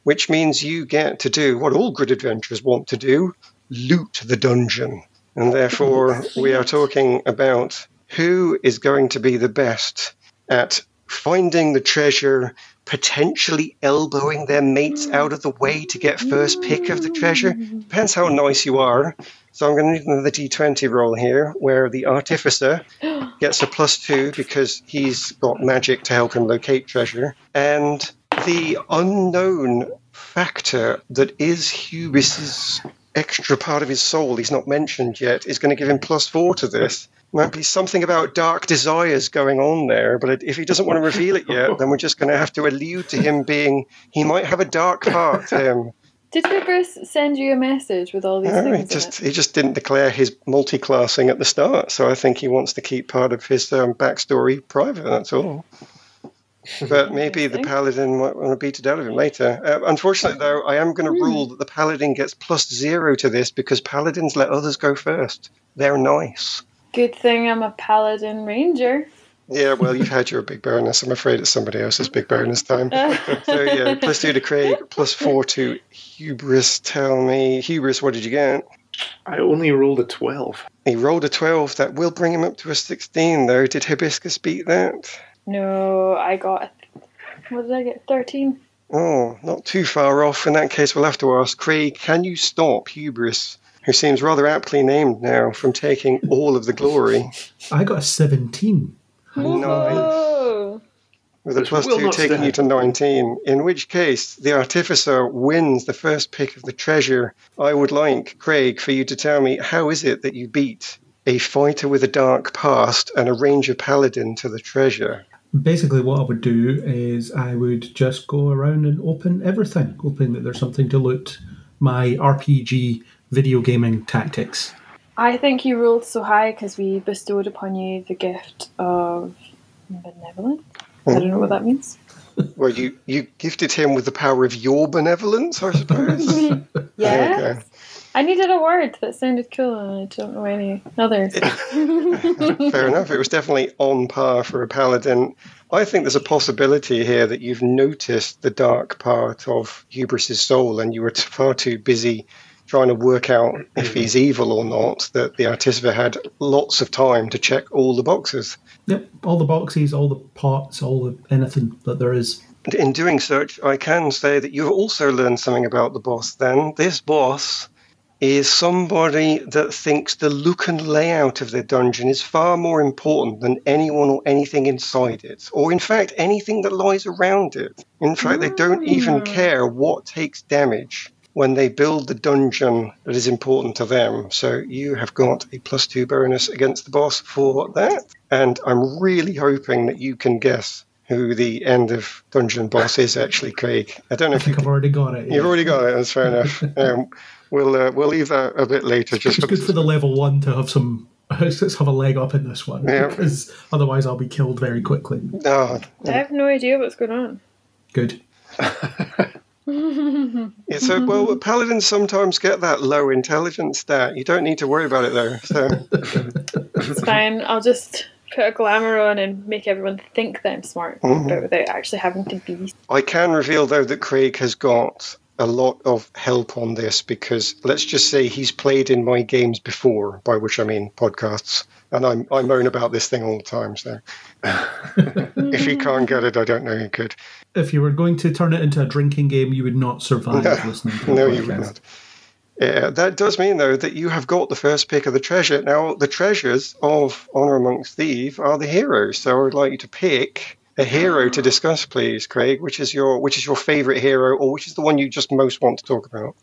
which means you get to do what all good adventurers want to do loot the dungeon. And therefore, [LAUGHS] we are talking about who is going to be the best at finding the treasure, potentially elbowing their mates out of the way to get first pick of the treasure. Depends how nice you are. So I'm going to need another d20 roll here, where the artificer [GASPS] gets a plus two because he's got magic to help him locate treasure, and the unknown factor that is Hubris's extra part of his soul he's not mentioned yet is going to give him plus four to this. Might be something about dark desires going on there, but if he doesn't want to reveal it yet, then we're just going to have to allude to him being he might have a dark part to him. Did Hubris send you a message with all these No, things he just he just didn't declare his multi-classing at the start, so I think he wants to keep part of his um, backstory private. That's all. But [LAUGHS] maybe the Interesting. paladin might want to beat it out of him later. Uh, unfortunately, though, I am going to Hmm. rule that the paladin gets plus zero to this because paladins let others go first. They're nice. Good thing I'm a paladin ranger. Yeah, well, you've had your big bonus. I'm afraid it's somebody else's big bonus time. [LAUGHS] So yeah, plus two to Craig, plus four to Hubris. Tell me, Hubris, what did you get? I only rolled a 12. He rolled a 12. That will bring him up to a 16, though. Did Hibiscus beat that? No, I got. What did I get? 13? Oh, not too far off. In that case, we'll have to ask Craig, can you stop Hubris, who seems rather aptly named now, from taking all of the glory? [LAUGHS] I got a 17. Whoa! With a This two not taking you to 19, in which case the Artificer wins the first pick of the treasure. I would like, Craig, for you to tell me how is it that you beat a fighter with a dark past and a ranger paladin to the treasure? Basically, what I would do is I would just go around and open everything, hoping that there's something to loot. My RPG video gaming tactics. I think you rolled so high because we bestowed upon you the gift of benevolence. I don't know what that means. [LAUGHS] Well, you, you gifted him with the power of your benevolence, I suppose. [LAUGHS] Yeah. Go. I needed a word that sounded cool and I don't know any others. [LAUGHS] Fair enough. It was definitely on par for a paladin. I think there's a possibility here that you've noticed the dark part of Hubris's soul and you were far too busy trying to work out if mm-hmm. he's evil or not that the artificer had lots of time to check all the boxes. Yep, all the boxes, all the parts, all the anything that there is. In doing such, I can say that you've also learned something about the boss then. This boss is somebody that thinks the look and layout of their dungeon is far more important than anyone or anything inside it, or in fact, anything that lies around it. In fact, they don't even Mm. care what takes damage when they build the dungeon that is important to them. So you have got a plus two bonus against the boss for that. And I'm really hoping that you can guess who the end of dungeon boss is actually, Craig. I don't know I if you think I've already got it. You've already got it. That's fair [LAUGHS] enough. Um, we'll uh, we'll leave that a bit later. Just It's good for the level one to have some. [LAUGHS] Let's have a leg up in this one Yeah. because otherwise I'll be killed very quickly. Ah, I have no idea what's going on. Good. [LAUGHS] yeah, so well, paladins sometimes get that low intelligence stat. You don't need to worry about it though. So [LAUGHS] It's fine. I'll just put a glamour on and make everyone think that I'm smart, Mhm. but without actually having to be. I can reveal though that Craig has got a lot of help on this because let's just say he's played in my games before, by which I mean podcasts, and I'm I moan about this thing all the time. So [LAUGHS] if he can't get it, I don't know who could. If you were going to turn it into a drinking game, you would not survive No. listening to [LAUGHS] a No, podcast. you would not. Yeah, that does mean though that you have got the first pick of the treasure. Now, the treasures of Honor Amongst Thieves are the heroes. So I would like you to pick a hero to discuss, please, Craig. Which is your which is your favourite hero, or which is the one you just most want to talk about?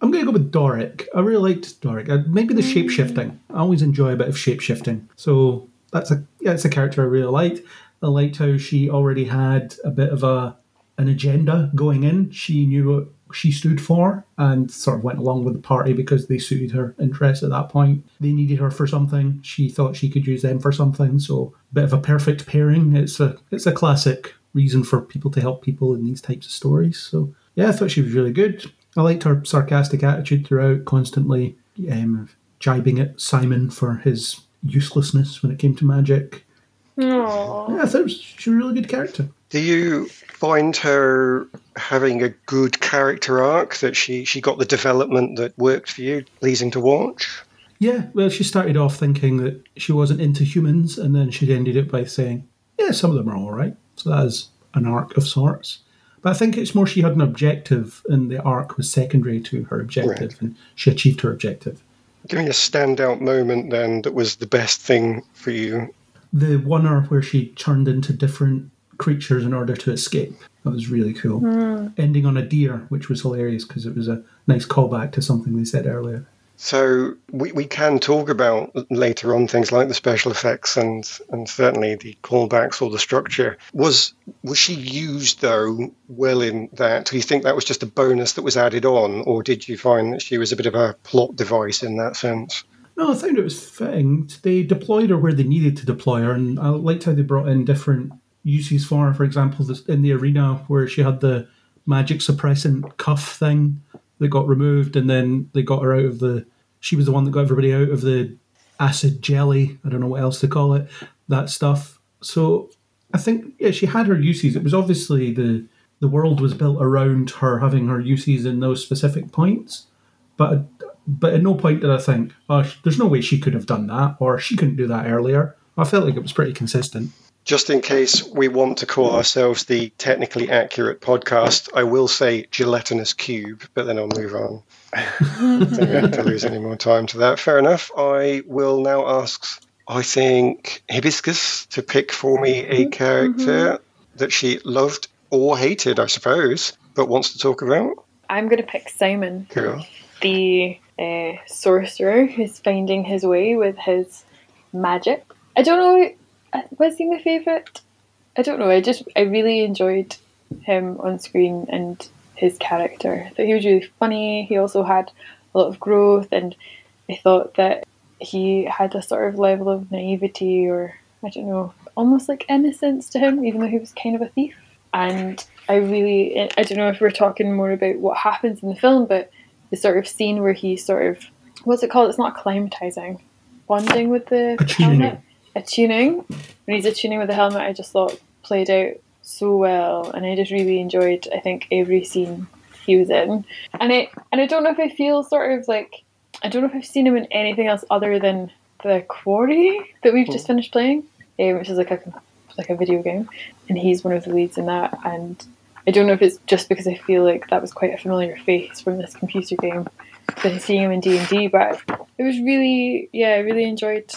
I'm going to go with Doric. I really liked Doric. Uh, maybe the shape shifting. I always enjoy a bit of shape shifting. So that's a yeah, it's a character I really liked. I liked how she already had a bit of a an agenda going in. She knew what she stood for and sort of went along with the party because they suited her interests at that point. They needed her for something. She thought she could use them for something. So a bit of a perfect pairing. It's a it's a classic reason for people to help people in these types of stories. So yeah, I thought she was really good. I liked her sarcastic attitude throughout, constantly um, jibing at Simon for his uselessness when it came to magic. Aww. Yeah, I thought was, she was a really good character. Do you find her having a good character arc? That she she got the development that worked for you, pleasing to watch? Yeah, well, she started off thinking that she wasn't into humans, and then she ended it by saying, "Yeah, some of them are all right." So that is an arc of sorts. But I think it's more she had an objective, and the arc was secondary to her objective, Right. and she achieved her objective. Give me a standout moment then that was the best thing for you. The one arc where she turned into different creatures in order to escape. That was really cool. Hmm. Ending on a deer, which was hilarious because it was a nice callback to something they said earlier. So we, we can talk about later on things like the special effects and and certainly the callbacks or the structure. Was was she used though well in that? Do you think that was just a bonus that was added on, or did you find that she was a bit of a plot device in that sense? No, I found it was fitting. They deployed her where they needed to deploy her, and I liked how they brought in different uses for her. For example, in the arena where she had the magic suppressant cuff thing that got removed, and then they got her out of the. She was the one that got everybody out of the acid jelly. I don't know what else to call it. That stuff. So I think yeah, she had her uses. It was obviously the the world was built around her having her uses in those specific points, but but at no point did I think, oh, there's no way she could have done that, or she couldn't do that earlier. I felt like it was pretty consistent. Just in case we want to call ourselves the technically accurate podcast, I will say gelatinous cube, but then I'll move on. don't have to lose any more time to that. Fair enough. I will now ask, I think, Hibiscus to pick for me a mm-hmm. character mm-hmm. that she loved or hated, I suppose, but wants to talk about. I'm going to pick Simon, Cool. the uh, sorcerer who's finding his way with his magic. I don't know, uh, was he my favourite? I don't know. I just, I really enjoyed him on screen and his character. I thought he was really funny. He also had a lot of growth, and I thought that he had a sort of level of naivety or, I don't know, almost like innocence to him, even though he was kind of a thief. And I really, I don't know if we're talking more about what happens in the film, but the sort of scene where he sort of, what's it called? It's not acclimatizing, bonding with the Attuning. helmet. Attuning. When he's attuning with the helmet, I just thought played out so well, and I just really enjoyed. I think every scene he was in, and I and I don't know if I feel sort of like I don't know if I've seen him in anything else other than the Quarry that we've just finished playing, um, which is like a like a video game, and he's one of the leads in that. And I don't know if it's just because I feel like that was quite a familiar face from this computer game than seeing him in D and D, but it was really yeah, I really enjoyed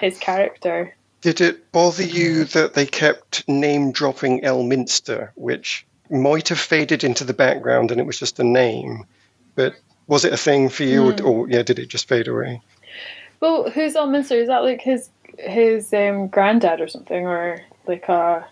his character. Did it bother you that they kept name dropping Elminster, which might have faded into the background and it was just a name? But was it a thing for you, or, or yeah, did it just fade away? Well, who's Elminster? Is that like his his um, granddad or something, or like a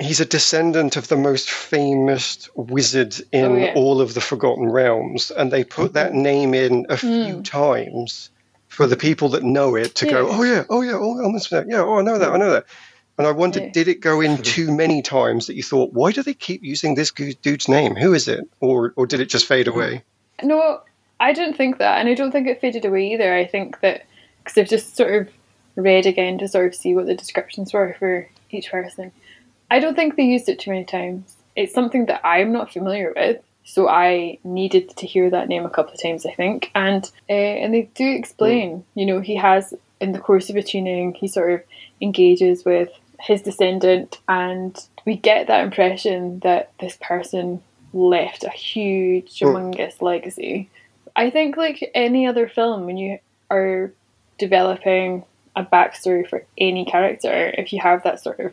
He's a descendant of the most famous wizard in Oh, yeah. all of the Forgotten Realms, and they put that mm-hmm. name in a few hmm. times for the people that know it to go, Yeah. oh yeah, oh yeah, oh Elminster, yeah, oh I know that, I know that. And I wondered, Yeah. did it go in too many times that you thought, why do they keep using this dude's name? Who is it? Or or did it just fade away? Mm-hmm. No, I didn't think that, and I don't think it faded away either. I think that because I've just sort of read again to sort of see what the descriptions were for each person. I don't think they used it too many times. It's something that I'm not familiar with, so I needed to hear that name a couple of times. I think, and uh, and they do explain. You know, he has in the course of attuning, he sort of engages with his descendant, and we get that impression that this person left a huge, humongous legacy. I think, like any other film, when you are developing a backstory for any character, if you have that sort of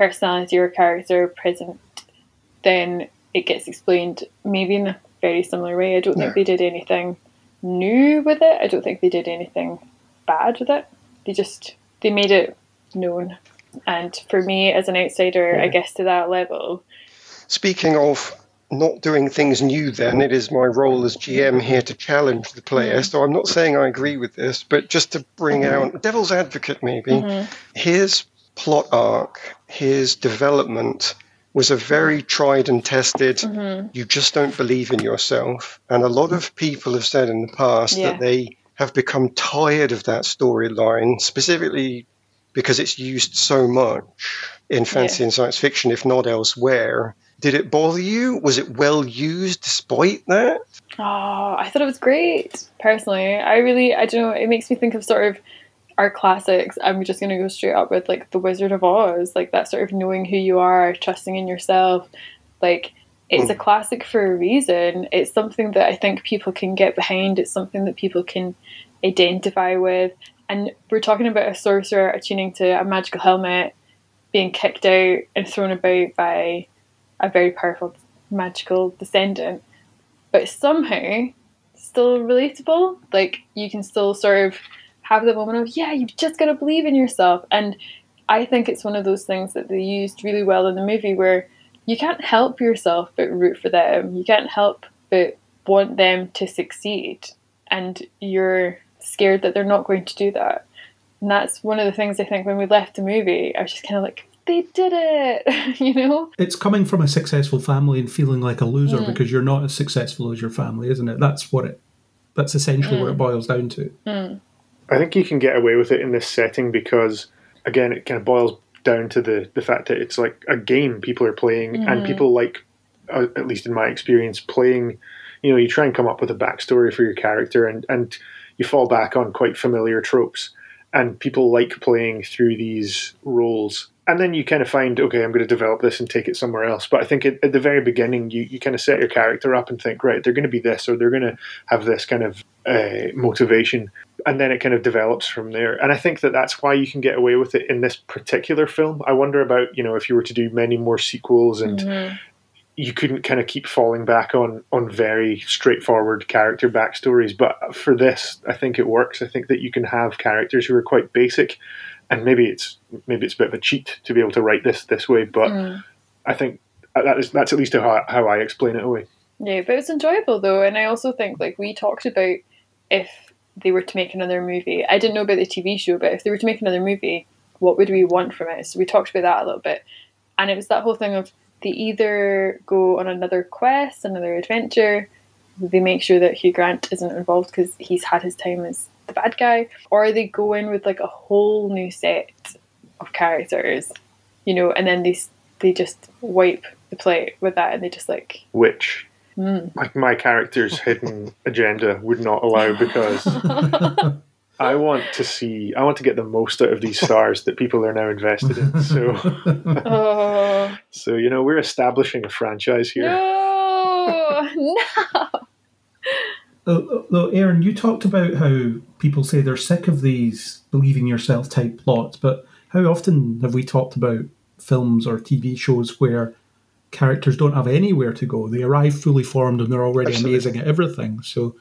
personality or character present, then it gets explained maybe in a very similar way. I don't think they did anything new with it. I don't think they did anything bad with it. They just they made it known. And for me as an outsider, I guess to that level, Speaking of not doing things new, then it is my role as GM here to challenge the player. Mm-hmm. So I'm not saying I agree with this, but just to bring mm-hmm. out devil's advocate, maybe. Mm-hmm. His plot arc, his development was a very tried and tested. Mm-hmm. You just don't believe in yourself, and a lot of people have said in the past Yeah. that they have become tired of that storyline, specifically because it's used so much in fantasy Yeah. and science fiction, if not elsewhere. Did it bother you? Was it well used despite that? Oh, I thought it was great. Personally, I really, I don't know. It makes me think of sort of our classics. I'm just going to go straight up with like The Wizard of Oz, like that sort of knowing who you are, trusting in yourself. Like it's a mm. classic for a reason. It's something that I think people can get behind. It's something that people can identify with. And we're talking about a sorcerer attuning to a magical helmet, being kicked out and thrown about by a very powerful magical descendant but somehow, still relatable. Like you can still sort of have the moment of yeah, you've just got to believe in yourself. And I think it's one of those things that they used really well in the movie where you can't help yourself but root for them. You can't help but want them to succeed, and you're scared that they're not going to do that. And that's one of the things I think when we left the movie, I was just kind of like, they did it, [LAUGHS] you know? It's coming from a successful family and feeling like a loser Mm. because you're not as successful as your family, isn't it? That's what it. That's essentially Mm. what it boils down to. I think you can get away with it in this setting because, again, it kind of boils down to the, the fact that it's like a game people are playing, and people like, uh, at least in my experience, playing. You know, you try and come up with a backstory for your character, and and you fall back on quite familiar tropes, and people like playing through these roles. And then you kind of find, okay, I'm going to develop this and take it somewhere else. But I think at, at the very beginning, you, you kind of set your character up and think, right, they're going to be this, or they're going to have this kind of uh, motivation and then it kind of develops from there. And I think that that's why you can get away with it in this particular film. I wonder about you know if you were to do many more sequels and you couldn't kind of keep falling back on on very straightforward character backstories. But for this, I think it works. I think that you can have characters who are quite basic, and maybe it's maybe it's a bit of a cheat to be able to write this this way. But mm. I think that is that's at least how, how I explain it away. Yeah, but it's enjoyable though, and I also think like we talked about if they were to make another movie. I didn't know about the TV show, but if they were to make another movie, what would we want from it? So we talked about that a little bit, and it was that whole thing of they either go on another quest, another adventure, they make sure that Hugh Grant isn't involved because he's had his time as the bad guy, or they go in with like a whole new set of characters, you know, and then they they just wipe the plate with that, and they just like which mm. like my character's hidden [LAUGHS] agenda would not allow because [LAUGHS] I want to see I want to get the most out of these stars that people are now invested in. So [LAUGHS] oh so you know we're establishing a franchise here. no, no. Though, though, Aaron, you talked about how people say they're sick of these believing yourself type plots, but how often have we talked about films or TV shows where characters don't have anywhere to go? They arrive fully formed and they're already Absolutely. amazing at everything. So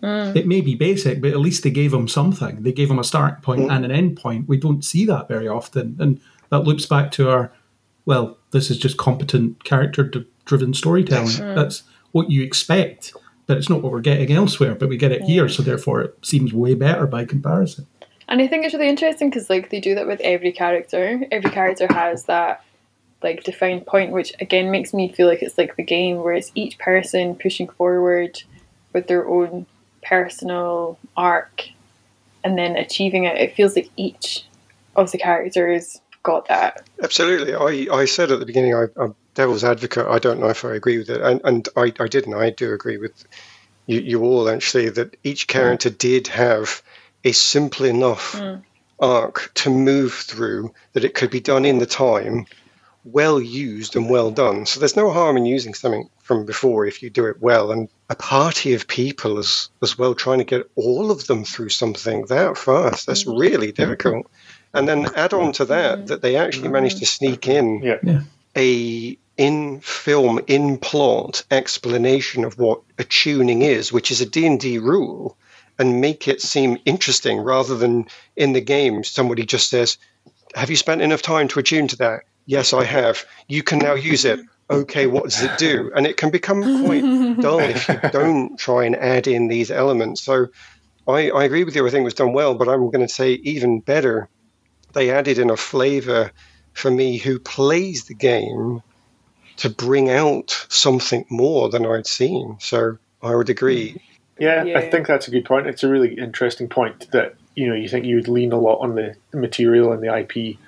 mm. it may be basic, but at least they gave them something. They gave them a starting point mm. and an end point. We don't see that very often. And that loops back to our, well, this is just competent character driven storytelling. Mm. That's what you expect, but it's not what we're getting elsewhere, but we get it here. So therefore it seems way better by comparison. And I think it's really interesting because like they do that with every character. Every character has that like defined point, which again makes me feel like it's like the game where it's each person pushing forward with their own personal arc and then achieving it. It feels like each of the characters got that. Absolutely. I, I said at the beginning, I, I'm devil's advocate. I don't know if I agree with it. And, and I, I didn't. I do agree with you, you all, actually, that each mm. character did have a simple enough mm. arc to move through that it could be done in the time, well used and well done. So there's no harm in using something from before if you do it well. And a party of people as, as well, trying to get all of them through something that fast, that's mm. really difficult. And then add on to that that they actually managed to sneak in Yeah. Yeah. a in film in plot explanation of what attuning is which is a D&D rule and make it seem interesting rather than in the game somebody just says have you spent enough time to attune to that? Yes i have. You can now use it. Okay what does it do? And it can become quite [LAUGHS] dull if you don't try and add in these elements. So I, I agree with you i think it was done well but i'm going to say even better they added in a flavor for me who plays the game to bring out something more than I'd seen. So I would agree. Mm. Yeah, I think that's a good point. It's a really interesting point that you know you think you would lean a lot on the material and the IP,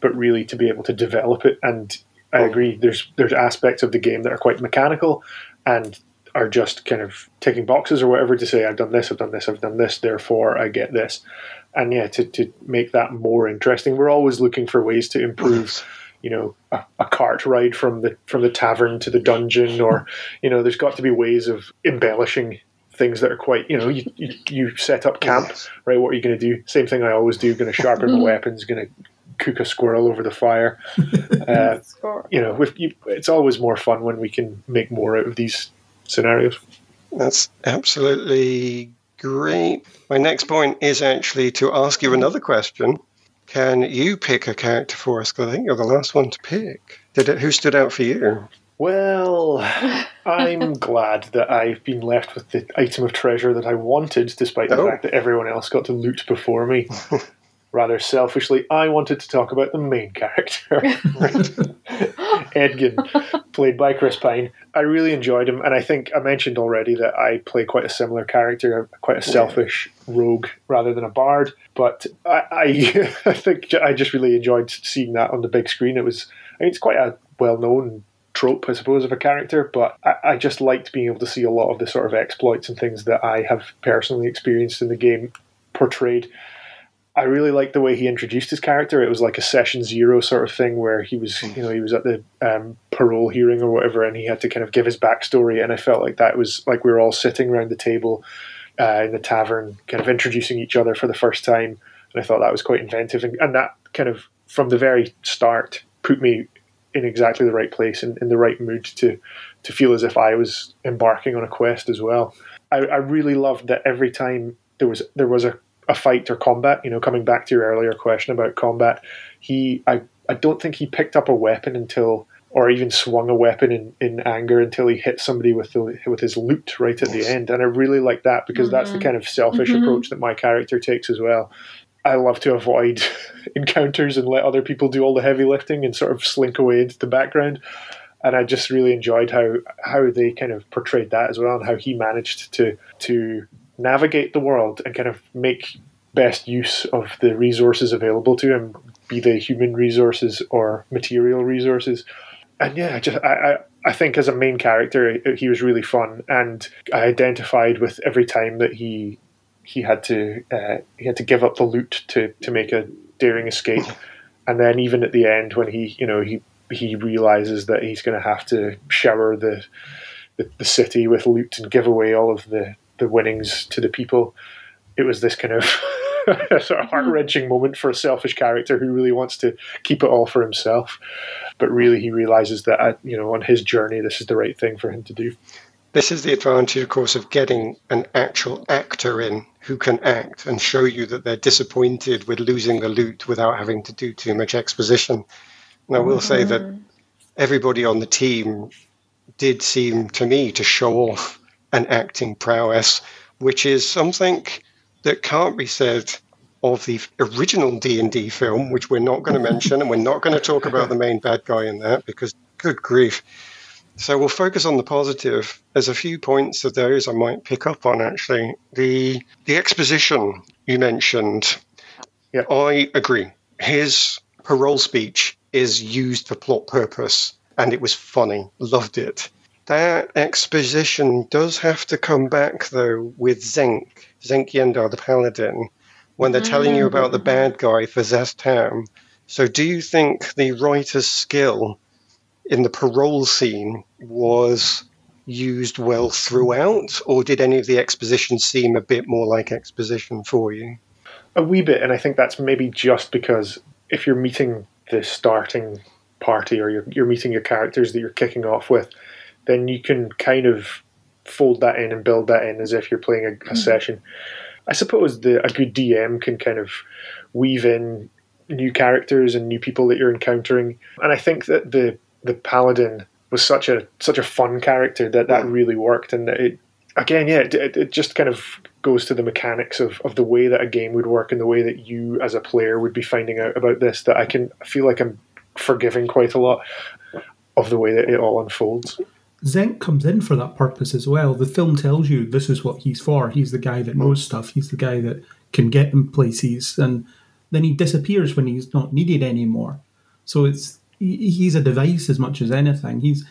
but really to be able to develop it. And I oh. agree. There's there's aspects of the game that are quite mechanical and are just kind of ticking boxes or whatever to say I've done this, I've done this, I've done this, therefore I get this. And yeah, to, to make that more interesting, we're always looking for ways to improve you know a, a cart ride from the from the tavern to the dungeon or [LAUGHS] you know there's got to be ways of embellishing things that are quite you know you, you, you set up camp right? What are you going to do? Same thing i always do going to sharpen my [LAUGHS] weapons going to cook a squirrel over the fire. [LAUGHS] Uh, you know with you, it's always more fun when we can make more out of these scenarios. That's absolutely great. My next point is actually to ask you another question. Can you pick a character for us? Because I think you're the last one to pick. Did it, who stood out for you? Well, [LAUGHS] I'm glad that I've been left with the item of treasure that I wanted, despite the Oh. fact that everyone else got to loot before me. [LAUGHS] Rather selfishly, I wanted to talk about the main character, [LAUGHS] Edgin, played by Chris Pine. I really enjoyed him, and I think I mentioned already that I play quite a similar character, quite a selfish rogue rather than a bard. But I, I, [LAUGHS] I think I just really enjoyed seeing that on the big screen. It was, I mean, it's quite a well-known trope, I suppose, of a character, but I, I just liked being able to see a lot of the sort of exploits and things that I have personally experienced in the game portrayed. I really liked the way he introduced his character. It was like a session zero sort of thing where he was, you know, he was at the um, parole hearing or whatever, and he had to kind of give his backstory. And I felt like that was like we were all sitting around the table uh, in the tavern, kind of introducing each other for the first time. And I thought that was quite inventive, and, and that kind of from the very start put me in exactly the right place and in the right mood to to feel as if I was embarking on a quest as well. I, I really loved that every time there was there was a, a fight or combat, you know, coming back to your earlier question about combat, he I, I don't think he picked up a weapon until or even swung a weapon in, in anger until he hit somebody with the, with his loot right at the end. And I really like that because that's the kind of selfish Mhm. approach that my character takes as well. I love to avoid [LAUGHS] encounters and let other people do all the heavy lifting and sort of slink away into the background. And I just really enjoyed how how they kind of portrayed that as well, and how he managed to to navigate the world and kind of make best use of the resources available to him, be they human resources or material resources. And yeah, I just I, I I think as a main character, he was really fun, and I identified with every time that he he had to uh, he had to give up the loot to to make a daring escape, [LAUGHS] and then even at the end when he you know he he realizes that he's going to have to shower the, the the city with loot and give away all of the the winnings to the people. It was this kind of [LAUGHS] sort of heart wrenching moment for a selfish character who really wants to keep it all for himself, but really he realizes that uh, you know on his journey this is the right thing for him to do. This is the advantage, of course, of getting an actual actor in who can act and show you that they're disappointed with losing the loot without having to do too much exposition. And I will say that everybody on the team did seem to me to show off an acting prowess, which is something that can't be said of the original D&D film, which we're not going to mention, and we're not going to talk about the main bad guy in that because, good grief. So we'll focus on the positive. There's a few points of those I might pick up on actually. The the exposition you mentioned, Yeah. I agree. His parole speech is used for plot purpose, and it was funny. Loved it. That exposition does have to come back though with Xenk, Xenk Yendar the Paladin, when they're telling you about the mm. bad guy for Szass Tam. So do you think the writer's skill in the parole scene was used well throughout, or did any of the exposition seem a bit more like exposition for you? A wee bit, and I think that's maybe just because if you're meeting the starting party or you're, you're meeting your characters that you're kicking off with, then you can kind of fold that in and build that in as if you're playing a, a mm. session. I suppose the a good DM can kind of weave in new characters and new people that you're encountering, and I think that the the paladin was such a such a fun character that that mm. really worked, and that it again, yeah, it, it, it just kind of goes to the mechanics of, of the way that a game would work and the way that you as a player would be finding out about this. That I can feel like I'm forgiving quite a lot of the way that it all unfolds. Xenk comes in for that purpose as well. The film tells you this is what he's for. He's the guy that knows stuff. He's the guy that can get him places, and then he disappears when he's not needed anymore. So it's he's a device as much as anything. He's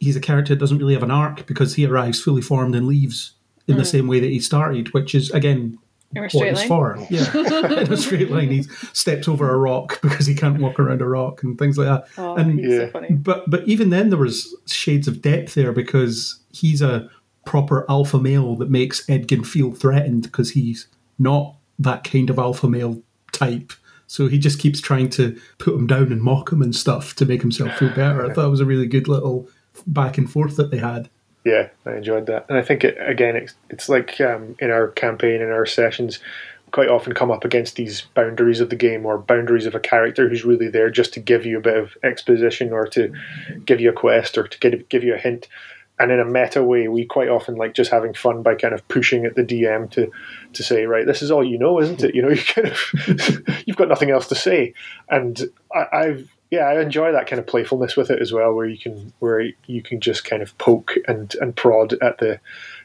he's a character that doesn't really have an arc because he arrives fully formed and leaves in the mm. same way that he started, which is again In a what straight it's line. for. [LAUGHS] Yeah, in a straight line. He steps over a rock [LAUGHS] because he can't walk around a rock and things like that. Oh, and Yeah. so funny. but but even then there was shades of depth there because he's a proper alpha male that makes Edgin feel threatened because he's not that kind of alpha male type. So he just keeps trying to put him down and mock him and stuff to make himself feel better. I [LAUGHS] thought it was a really good little back and forth that they had. Yeah, I enjoyed that, and I think it again. It's it's like um, in our campaign in our sessions, quite often come up against these boundaries of the game or boundaries of a character who's really there just to give you a bit of exposition or to give you a quest or to give, give you a hint. And in a meta way, we quite often like just having fun by kind of pushing at the DM to to say, right, this is all you know, isn't it? You know, [LAUGHS] you kind of [LAUGHS] you've got nothing else to say. And I, I've yeah, I enjoy that kind of playfulness with it as well, where you can where you can just kind of poke and and prod at the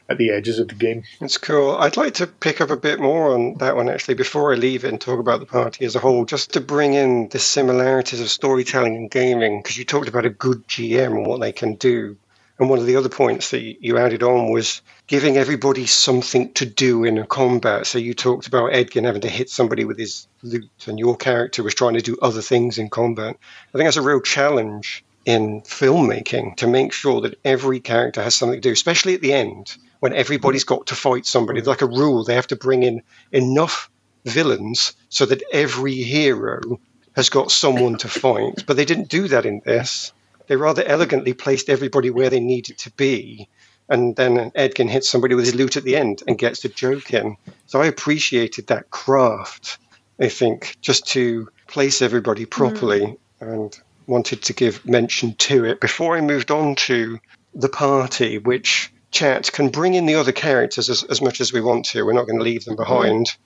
at the edges of the game. It's cool. I'd like to pick up a bit more on that one actually before I leave it and talk about the party as a whole, just to bring in the similarities of storytelling and gaming, because you talked about a good GM and what they can do. And one of the other points that you added on was giving everybody something to do in a combat. So you talked about Edgin having to hit somebody with his loot, and your character was trying to do other things in combat. I think that's a real challenge in filmmaking to make sure that every character has something to do, especially at the end when everybody's got to fight somebody. Like a rule, they have to bring in enough villains so that every hero has got someone to fight. But they didn't do that in this. They rather elegantly placed everybody where they needed to be. And then Edgin hits somebody with his loot at the end and gets the joke in. So I appreciated that craft, I think, just to place everybody properly mm. and wanted to give mention to it. Before I moved on to the party, which chat can bring in the other characters as, as much as we want to. We're not going to leave them behind.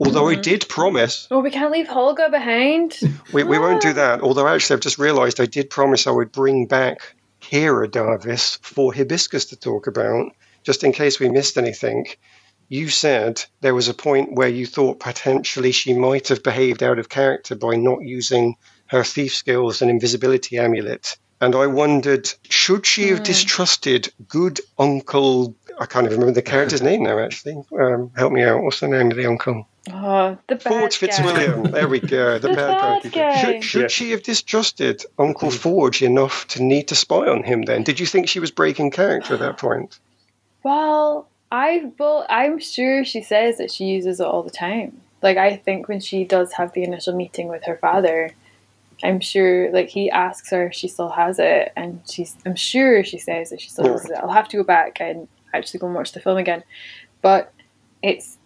Although mm-hmm. I did promise. Well, we can't leave Holga behind. [LAUGHS] we, we won't do that. Although actually, I've just realised I did promise I would bring back Kira Darvis for Hibiscus to talk about, just in case we missed anything. You said there was a point where you thought potentially she might have behaved out of character by not using her thief skills and invisibility amulet and I wondered, should she have mm. distrusted good Uncle? I can't even remember the character's name now. Actually, um, help me out. What's the name of the uncle? Oh, the bad Forge Fitzwilliam. there we go. The, [LAUGHS] the bad, bad guy. Should, should yeah. she have distrusted Uncle mm. Forge enough to need to spy on him? Then, did you think she was breaking character at that point? Well, I well, I'm sure she says that she uses it all the time. Like I think when she does have the initial meeting with her father, I'm sure, like he asks her if she still has it, and she's. I'm sure she says that she still has it. Mm. I'll have to go back and actually go and watch the film again, but it's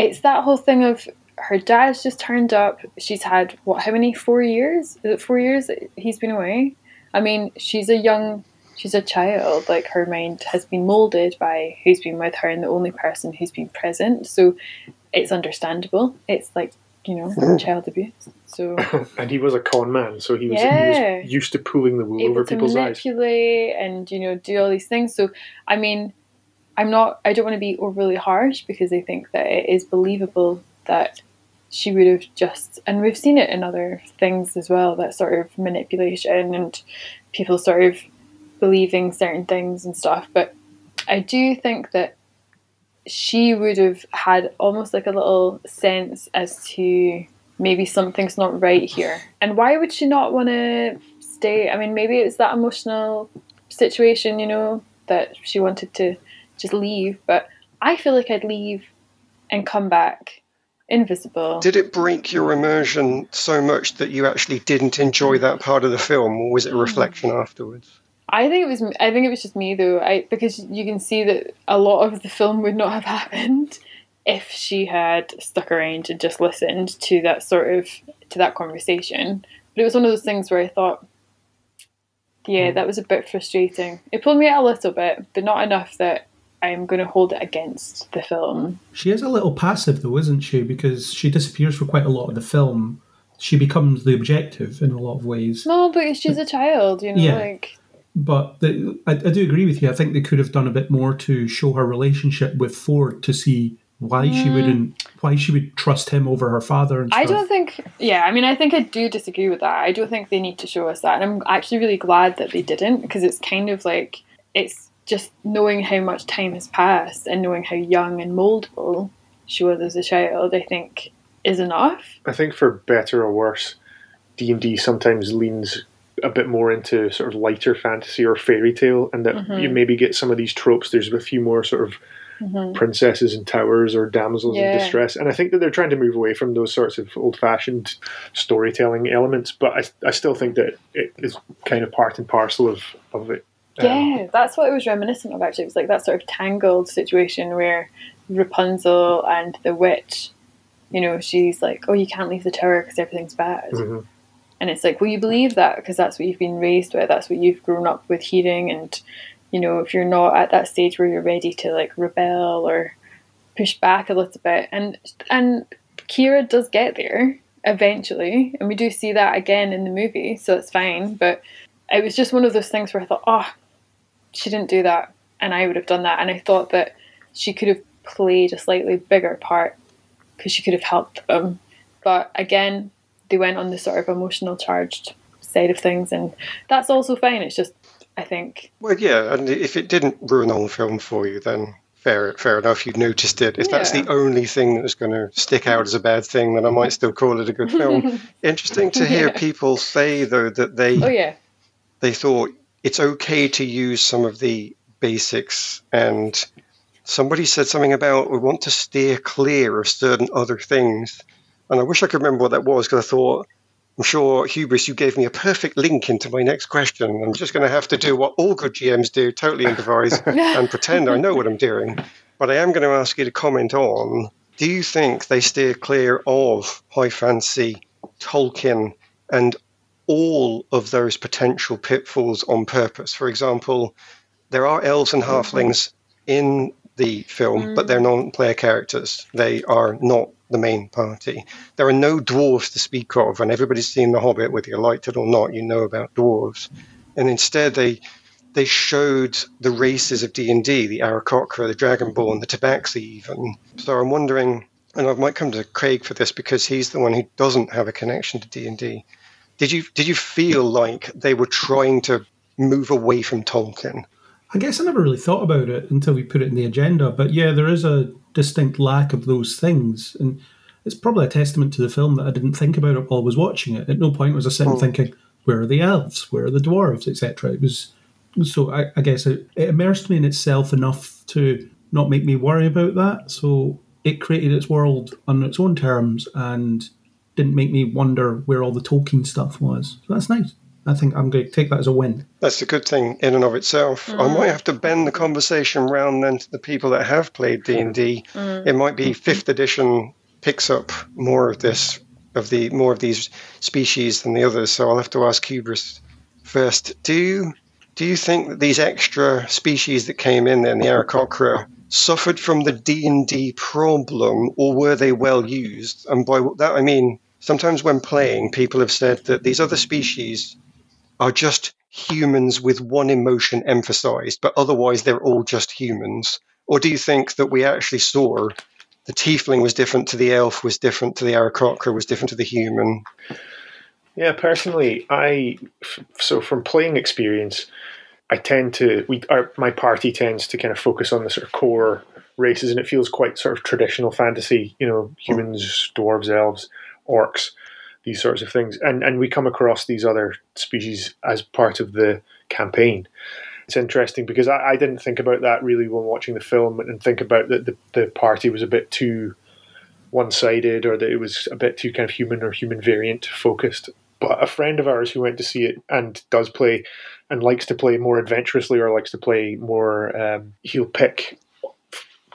it's that whole thing of her dad's just turned up. She's had what? How many? Four years? Is it four years he's been away? I mean, she's a young, she's a child. Like her mind has been molded by who's been with her and the only person who's been present. So it's understandable. It's like you know, child abuse. So [LAUGHS] and he was a con man, so he was, yeah. he was used to pulling the wool Able over people's eyes. manipulate and you know do all these things. So I mean, I'm not. I don't want to be overly harsh because I think that it is believable that she would have just, and we've seen it in other things as well. That sort of manipulation and people sort of believing certain things and stuff. But I do think that she would have had almost like a little sense as to maybe something's not right here. And why would she not want to stay? I mean, maybe it's that emotional situation, you know, that she wanted to just leave. But I feel like I'd leave and come back invisible. Did it break your immersion so much that you actually didn't enjoy that part of the film, or was it a reflection afterwards? I think it was. I think it was just me though. I because you can see that a lot of the film would not have [LAUGHS] happened if she had stuck around and just listened to that sort of to that conversation. But it was one of those things where I thought, yeah, hmm. that was a bit frustrating. It pulled me out a little bit, but not enough that I'm going to hold it against the film. She is a little passive though, isn't she? Because she disappears for quite a lot of the film. She becomes the objective in a lot of ways. No, but she's a child, you know, yeah. like but the, I, I, do agree with you. I think they could have done a bit more to show her relationship with Forge to see why mm. she wouldn't, why she would trust him over her father. I don't think. Yeah, I mean, I think I do disagree with that. I don't think they need to show us that, and I'm actually really glad that they didn't because it's kind of like it's just knowing how much time has passed and knowing how young and moldable she was as a child. I think is enough. I think for better or worse, D and D sometimes leans a bit more into sort of lighter fantasy or fairy tale, and that mm-hmm. you maybe get some of these tropes. There's a few more sort of mm-hmm. princesses in towers or damsels yeah. in distress, and I think that they're trying to move away from those sorts of old-fashioned storytelling elements. But I, I still think that it is kind of part and parcel of of it Um, Yeah, that's what it was reminiscent of actually. It was like that sort of tangled situation where Rapunzel and the witch, you know, she's like, oh, you can't leave the tower because everything's bad. mhm. And it's like, well, you believe that because that's what you've been raised with, that's what you've grown up with hearing. And, you know, if you're not at that stage where you're ready to like rebel or push back a little bit, and and Kira does get there eventually, and we do see that again in the movie, so it's fine. But it was just one of those things where I thought, oh, she didn't do that, and I would have done that, and I thought that she could have played a slightly bigger part because she could have helped them. But again, they went on the sort of emotional charged side of things, and that's also fine. It's just, I think, Well, yeah, and if it didn't ruin the whole film for you, then fair, fair enough. You noticed it. If that's the only thing that was going to stick out as a bad thing, then I might still call it a good film. [LAUGHS] Interesting to hear Yeah. people say though that they oh yeah, they thought it's okay to use some of the basics. And somebody said something about we want to steer clear of certain other things. And i wish i could remember what that was because i thought i'm sure hubris you gave me a perfect link into my next question. I'm just going to have to do what all good gms do totally improvise [LAUGHS] and pretend i know what i'm doing. But i am going to ask you to comment on do you think they steer clear of high fantasy tolkien and all of those potential pitfalls on purpose. For example, there are elves and halflings in the film, but they're mm. non player characters. They are not the main party. There are no dwarves to speak of, and everybody's seen The Hobbit, whether you liked it or not, you know about dwarves. And instead, they they showed the races of D&D, the Aarakocra, the Dragonborn, the Tabaxi even. So I'm wondering, and I might come to Craig for this because he's the one who doesn't have a connection to D&D. Did you did you feel like they were trying to move away from Tolkien? I guess I never really thought about it until we put it in the agenda. But yeah, there is a distinct lack of those things. And it's probably a testament to the film that I didn't think about it while I was watching it. At no point was I sitting hmm. thinking, where are the elves? Where are the dwarves? Etc. It was so I, I guess it, it immersed me in itself enough to not make me worry about that. So it created its world on its own terms and didn't make me wonder where all the Tolkien stuff was. So that's nice. I think I'm going to take that as a win. That's a good thing in and of itself. I mm. might have to bend the conversation round then to the people that have played D and D. Mm. It might be fifth edition picks up more of this of the more of these species than the others. So I'll have to ask Hubris first. Do you do you think that these extra species that came in then, the Aarakocra, suffered from the D and D problem, or were they well used? And by that I mean sometimes when playing, people have said that these other species are just humans with one emotion emphasized, but otherwise they're all just humans? Or do you think that we actually saw the tiefling was different to the elf, was different to the Aarakocra, was different to the human? Yeah, personally, I so from playing experience, I tend to we our, my party tends to kind of focus on the sort of core races, and it feels quite sort of traditional fantasy. You know, hmm. humans, dwarves, elves, orcs, these sorts of things, and and we come across these other species as part of the campaign. It's interesting because I, I didn't think about that really when watching the film, and think about that the, the party was a bit too one-sided or that it was a bit too kind of human or human variant focused but a friend of ours who went to see it and does play and likes to play more adventurously or likes to play more um, he'll pick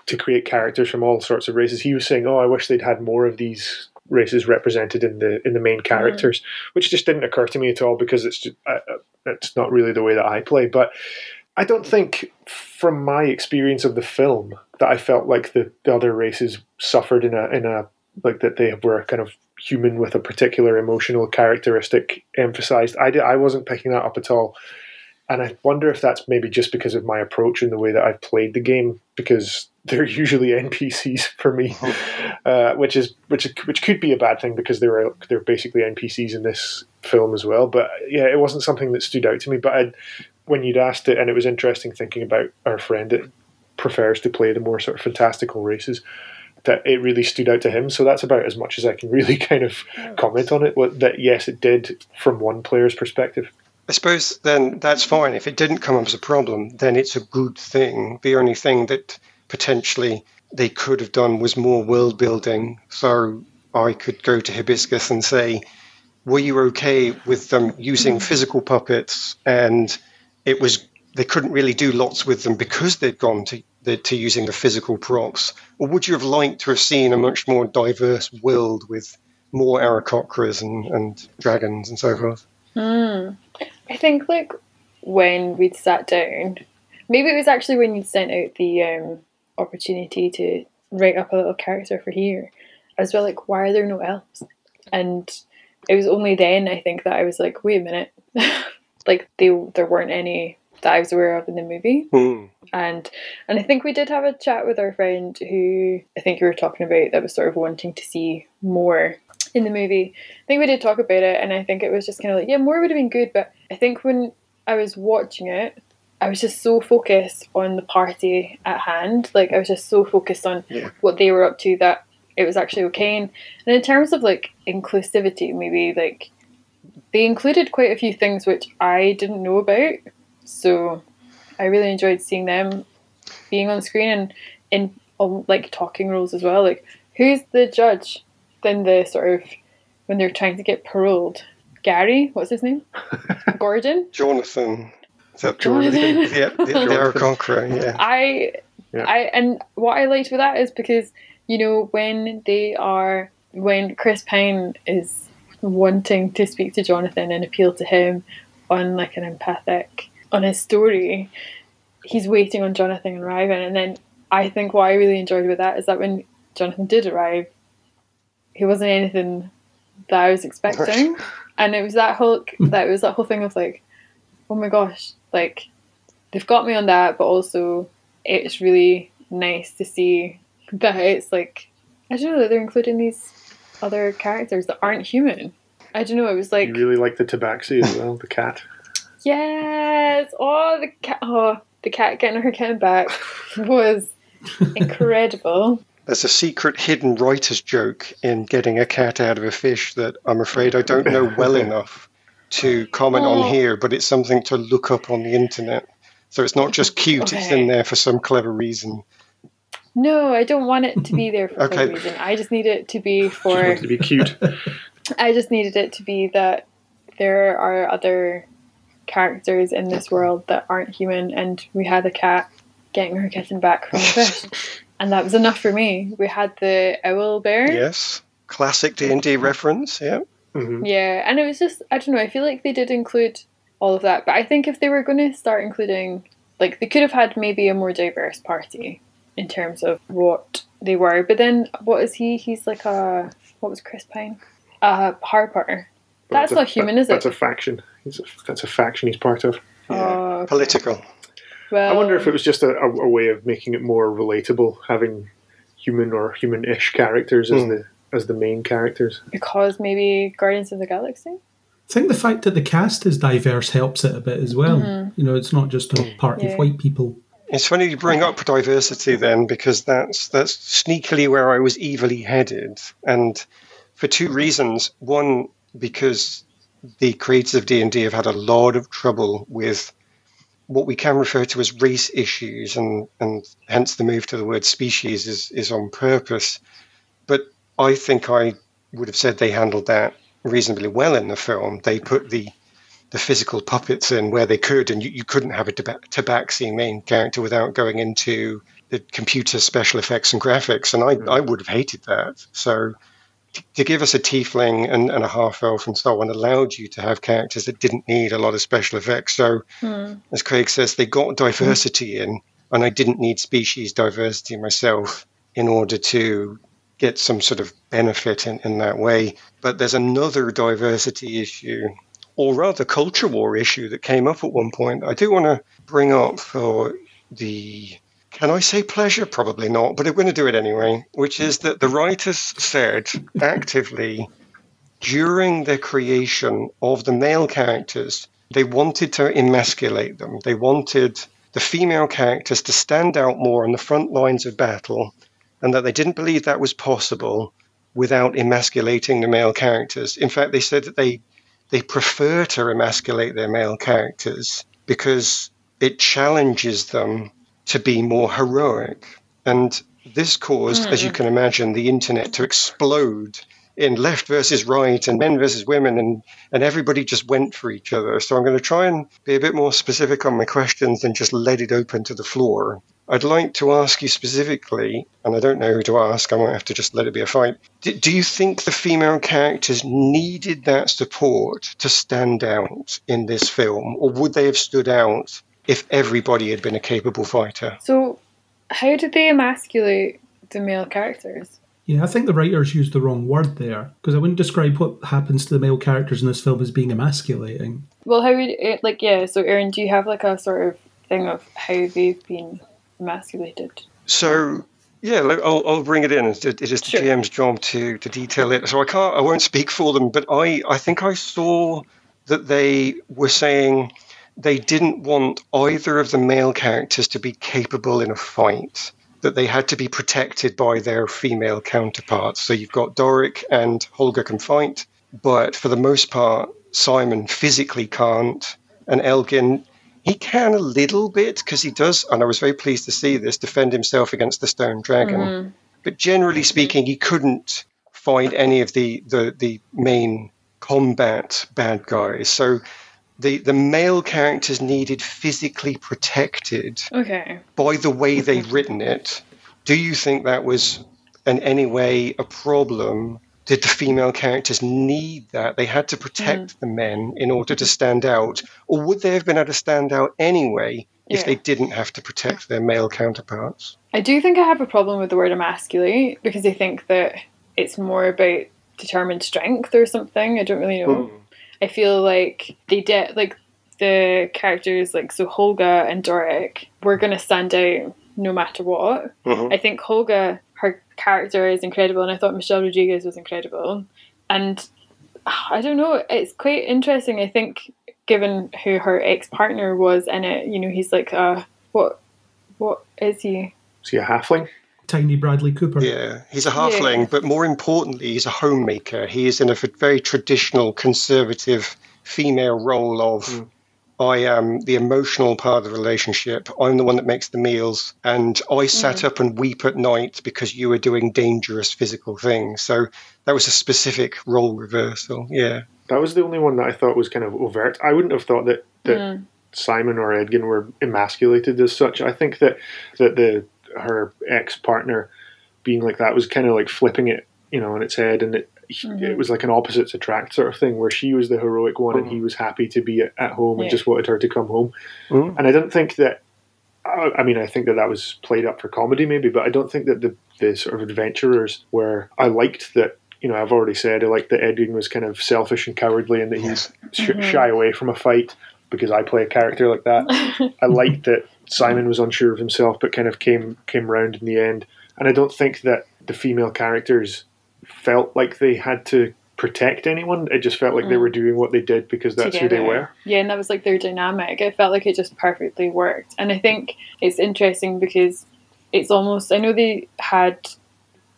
to create characters from all sorts of races he was saying oh i wish they'd had more of these races represented in the in the main characters which just didn't occur to me at all because it's just uh, it's not really the way that i play but i don't think from my experience of the film that i felt like the, the other races suffered in a in a like that they were kind of human with a particular emotional characteristic emphasized. I, did, I wasn't picking that up at all. And I wonder if that's maybe just because of my approach and the way that I've played the game, because [LAUGHS] they're usually NPCs for me, [LAUGHS] uh, which is which which could be a bad thing because they're they're basically NPCs in this film as well. But yeah, it wasn't something that stood out to me. But I'd, when you'd asked it, and it was interesting thinking about our friend that prefers to play the more sort of fantastical races that it really stood out to him. So that's about as much as I can really [LAUGHS] kind of comment on it. That yes, it did from one player's perspective. I suppose then that's fine. If it didn't come up as a problem, then it's a good thing. The only thing that potentially they could have done was more world building. So I could go to Hibiscus and say, were you okay with them using physical puppets and it was they couldn't really do lots with them because they'd gone to the, to using the physical props? Or would you have liked to have seen a much more diverse world with more Aarakocras and, and dragons and so forth? Mm. I think like when we'd sat down, maybe it was actually when you'd sent out the um, opportunity to write up a little character for here. I was well like, why are there no elves? And it was only then I think that I was like, wait a minute, [LAUGHS] like they there weren't any that I was aware of in the movie. Hmm. And and I think we did have a chat with our friend who I think you were talking about that was sort of wanting to see more in the movie. I think we did talk about it, and I think it was just kind of like, yeah, more would have been good. But I think when I was watching it, I was just so focused on the party at hand. Like I was just so focused on Yeah. what they were up to that it was actually okay. And, and in terms of like inclusivity, maybe like they included quite a few things which I didn't know about. So I really enjoyed seeing them being on screen and in um, like talking roles as well. Like who's the judge? Then the sort of when they're trying to get paroled. Gary, what's his name? [LAUGHS] Gordon. Jonathan. Is that Jonathan. yeah, [LAUGHS] the, the Aarakocra, yeah. I, Yeah. I, and what I liked with that is because you know when they are when Chris Pine is wanting to speak to Jonathan and appeal to him on like an empathic on his story, he's waiting on Jonathan arriving, and then I think what I really enjoyed with that is that when Jonathan did arrive, he wasn't anything that I was expecting, [LAUGHS] and it was that whole [LAUGHS] that it was that whole thing of like, oh my gosh, like they've got me on that, but also it's really nice to see [LAUGHS] that it's like I don't know that they're including these other characters that aren't human. I don't know. It was like You really like the tabaxi as well, the cat. yes, oh the cat, oh the cat getting her cat back was incredible. There's a secret hidden writer's joke in getting a cat out of a fish that I'm afraid I don't know well [LAUGHS] enough to comment Oh. on here, but it's something to look up on the internet. So it's not just cute, it's in there for some clever reason. No, I don't want it to be [LAUGHS] there for Okay. some reason. I just need it to be [LAUGHS] She for. wanted to be cute. I just needed it to be that there are other characters in this world that aren't human, and we had a cat getting her kitten back from the fish, and that was enough for me. We had the owl bear, Yes, classic D&D reference, yeah. Mhm. yeah, and it was just I don't know. I feel like they did include all of that, but I think if they were going to start including, like, they could have had maybe a more diverse party in terms of what they were. But then, what is he? He's like a what was Chris Pine? A Harper. That's a- not human, is it? That's a faction. He's a, that's a faction he's part of. Oh, okay. Political. Well, I wonder if it was just a, a, a way of making it more relatable, having human or human-ish characters as Hmm. the as the main characters. because maybe Guardians of the Galaxy. I think the fact that the cast is diverse helps it a bit as well. You know, it's not just a party Yeah. of white people. It's funny you bring up diversity then, because that's that's sneakily where I was evilly headed, and for two reasons. One, because the creators of D and D have had a lot of trouble with what we can refer to as race issues, and and hence the move to the word species is is on purpose. But I think I would have said they handled that reasonably well in the film. They put the the physical puppets in where they could, and you, you couldn't have a taba- tabaxi main character without going into the computer special effects and graphics, and I, hmm. I would have hated that. So to give us a tiefling and, and a half elf and so on allowed you to have characters that didn't need a lot of special effects. So hmm. as Craig says, they got diversity in, and I didn't need species diversity myself in order to get some sort of benefit in, in that way. But there's another diversity issue, or rather culture war issue that came up at one point. I do want to bring up for the can I say pleasure? Probably not, but I'm going to do it anyway, which is that the writers said actively during the creation of the male characters, they wanted to emasculate them. They wanted the female characters to stand out more on the front lines of battle, and that they didn't believe that was possible without emasculating the male characters. In fact, they said that they they prefer to emasculate their male characters because it challenges them to be more heroic. And this caused, as you hmm. can imagine, the internet to explode in left versus right and men versus women, and, and everybody just went for each other. So I'm going to try and be a bit more specific on my questions and just let it open to the floor. I'd like to ask you specifically, and I don't know who to ask, I might have to just let it be a fight. Do, do you think the female characters needed that support to stand out in this film, or would they have stood out if everybody had been a capable fighter? So, how did they emasculate the male characters? Yeah, I think the writers used the wrong word there because I wouldn't describe what happens to the male characters in this film as being emasculating. Well, how would it, like yeah? So, Aaron, do you have like a sort of thing of how they've been emasculated? So yeah, look, I'll, I'll bring it in. It it is the Sure. GM's job to to detail it. So I can't, I won't speak for them, but I I think I saw that they were saying they didn't want either of the male characters to be capable in a fight. That they had to be protected by their female counterparts. So you've got Doric and Holga can fight, but for the most part, Simon physically can't, and Edgin he can a little bit because he does, and I was very pleased to see this, defend himself against the stone dragon. Mm-hmm. But generally speaking, he couldn't find any of the, the, the main combat bad guys. So the, the male characters needed physically protected Okay. by the way they'd written it. Do you think that was in any way a problem? Did the female characters need that? They had to protect mm. the men in order to stand out, or would they have been able to stand out anyway if Yeah. they didn't have to protect their male counterparts? I do think I have a problem with the word emasculate because I think that it's more about determined strength or something. I don't really know. Hmm. I feel like they did like the characters like so Holga and Doric were gonna stand out no matter what. Mhm. I think Holga, her character is incredible, and I thought Michelle Rodriguez was incredible. And ah, I don't know, it's quite interesting. I think given who her ex partner was in it, you know, he's like, uh, what, what is he? Is he a halfling? Tiny Bradley Cooper. Yeah, he's a halfling, but more importantly, he's a homemaker. He is in a very traditional, conservative female role of I am the emotional part of the relationship. I'm the one that makes the meals, and I sat up and weep at night because you were doing dangerous physical things. So that was a specific role reversal. Yeah. That was the only one that I thought was kind of overt. I wouldn't have thought that, that Mm. Simon or Edgin were emasculated as such. I think that that the her ex partner being like that was kind of like flipping it, you know, on its head, and it it mm-hmm. was like an opposites attract sort of thing, where she was the heroic one and he mm-hmm. was happy to be at, at home and just wanted her to come home. Mm. And I don't think that. I I mean, I think that that was played up for comedy, maybe, but I don't think that the the sort of adventurers were. I liked that. You know, I've already said I like that Edgin was kind of selfish and cowardly, and that he's sh- shy away from a fight because I play a character like that. [LAUGHS] I liked that Simon was unsure of himself, but kind of came came round in the end. And I don't think that the female characters felt like they had to protect anyone. It just felt like they mm. were doing what they did because that's who they were. Yeah, and that was like their dynamic. It felt like it just perfectly worked. And I think it's interesting because it's almost I know they had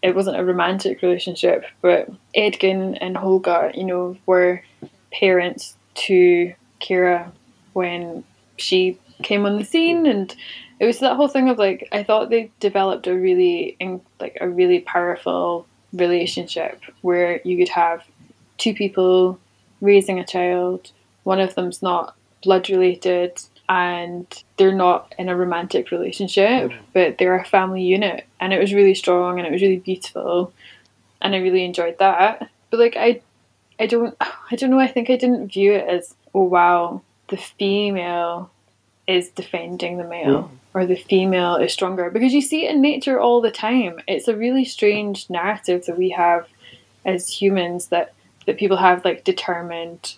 it wasn't a romantic relationship, but Edgin and Holga, you know, were parents to Kira when she came on the scene and it was that whole thing of like I thought they developed a really in, like a really powerful relationship where you could have two people raising a child one of them's not blood related and they're not in a romantic relationship mm. but they're a family unit and it was really strong and it was really beautiful and I really enjoyed that. But like I I don't [SIGHS] I don't know I think I didn't view it as oh wow the female is defending the male or the female is stronger. Because you see it in nature all the time. It's a really strange narrative that we have as humans that that people have like determined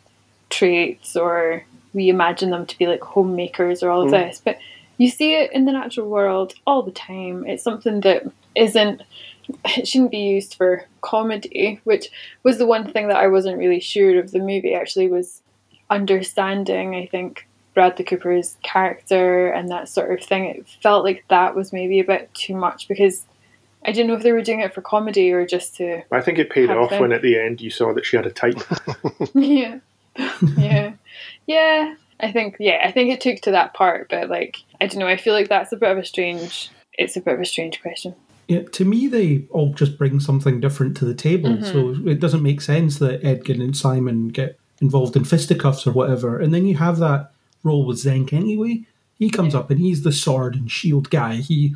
traits or we imagine them to be like homemakers or all of mm. this. But you see it in the natural world all the time. It's something that isn't it shouldn't be used for comedy which was the one thing that i wasn't really sure of. The movie actually was understanding i think bradley cooper's character and that sort of thing it felt like that was maybe a bit too much because i didn't know if they were doing it for comedy or just to I think it paid off they? when at the end you saw that she had a type. [LAUGHS] yeah yeah yeah i think yeah i think it took to that part but like i don't know i feel like that's a bit of a strange it's a bit of a strange question Yeah, to me, they all just bring something different to the table. Mm-hmm. So it doesn't make sense that Edgin and Simon get involved in fisticuffs or whatever. And then you have that role with Xenk anyway. He comes up and he's the sword and shield guy. He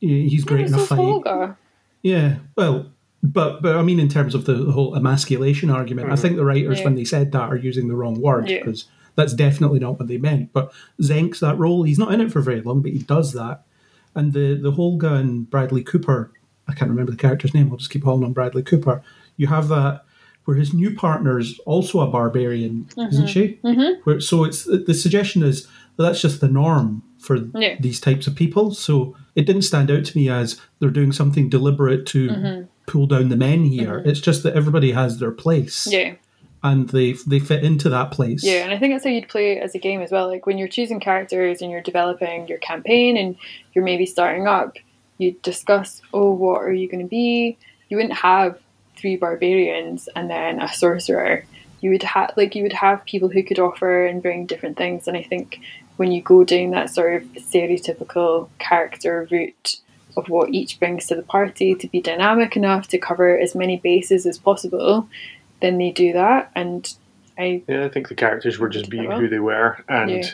he's great in a fight. Holga. Yeah, well, but but I mean, in terms of the, the whole emasculation argument, I think the writers, Yeah. when they said that, are using the wrong word Yeah. because that's definitely not what they meant. But Xenk's that role. He's not in it for very long, but he does that. And the the Holga and Bradley Cooper, I can't remember the character's name. I'll just keep calling him Bradley Cooper. You have that where his new partner's also a barbarian, isn't she? Mm-hmm. Where, so it's the suggestion is that that's just the norm for Yeah. these types of people. So it didn't stand out to me as they're doing something deliberate to Mm-hmm. pull down the men here. It's just that everybody has their place, Yeah. and they they fit into that place. Yeah, and I think that's how you'd play it as a game as well. Like when you're choosing characters and you're developing your campaign and you're maybe starting up, you discuss, oh, what are you going to be? You wouldn't have three barbarians and then a sorcerer. You would have like you would have people who could offer and bring different things. And I think when you go down that sort of stereotypical character route of what each brings to the party to be dynamic enough to cover as many bases as possible, then they do that. And I Yeah, I think the characters were just being who they were, and yeah.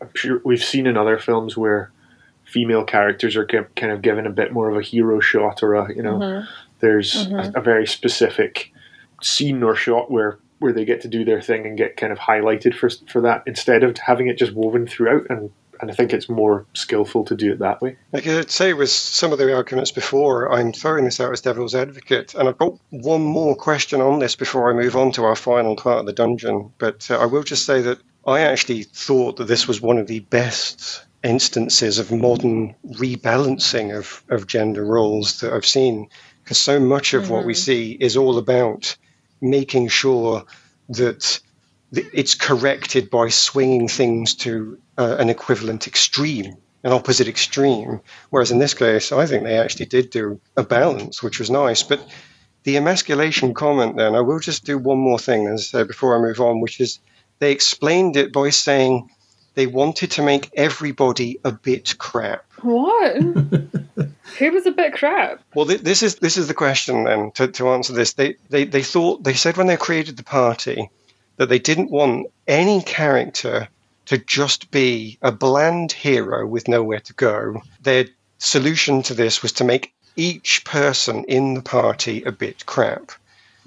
I'm sure we've seen in other films where female characters are kind of given a bit more of a hero shot, or a you know, Mm-hmm. There's a, a very specific scene or shot where where they get to do their thing and get kind of highlighted for for that instead of having it just woven throughout and. And I think it's more skillful to do it that way. Like I say with some of the arguments before, I'm throwing this out as devil's advocate, and I've got one more question on this before I move on to our final part of the dungeon. But uh, I will just say that I actually thought that this was one of the best instances of modern rebalancing of, of gender roles that I've seen, because so much of what we see is all about making sure that th- it's corrected by swinging things to uh, an equivalent extreme, an opposite extreme. Whereas in this case, I think they actually did do a balance, which was nice. But the emasculation comment, then, I will just do one more thing, as say, before I move on, which is they explained it by saying they wanted to make everybody a bit crap. What? [LAUGHS] Who was a bit crap? Well, th- this is this is the question then to, to answer this. They, they they thought they said when they created the party that they didn't want any character to just be a bland hero with nowhere to go. Their solution to this was to make each person in the party a bit crap.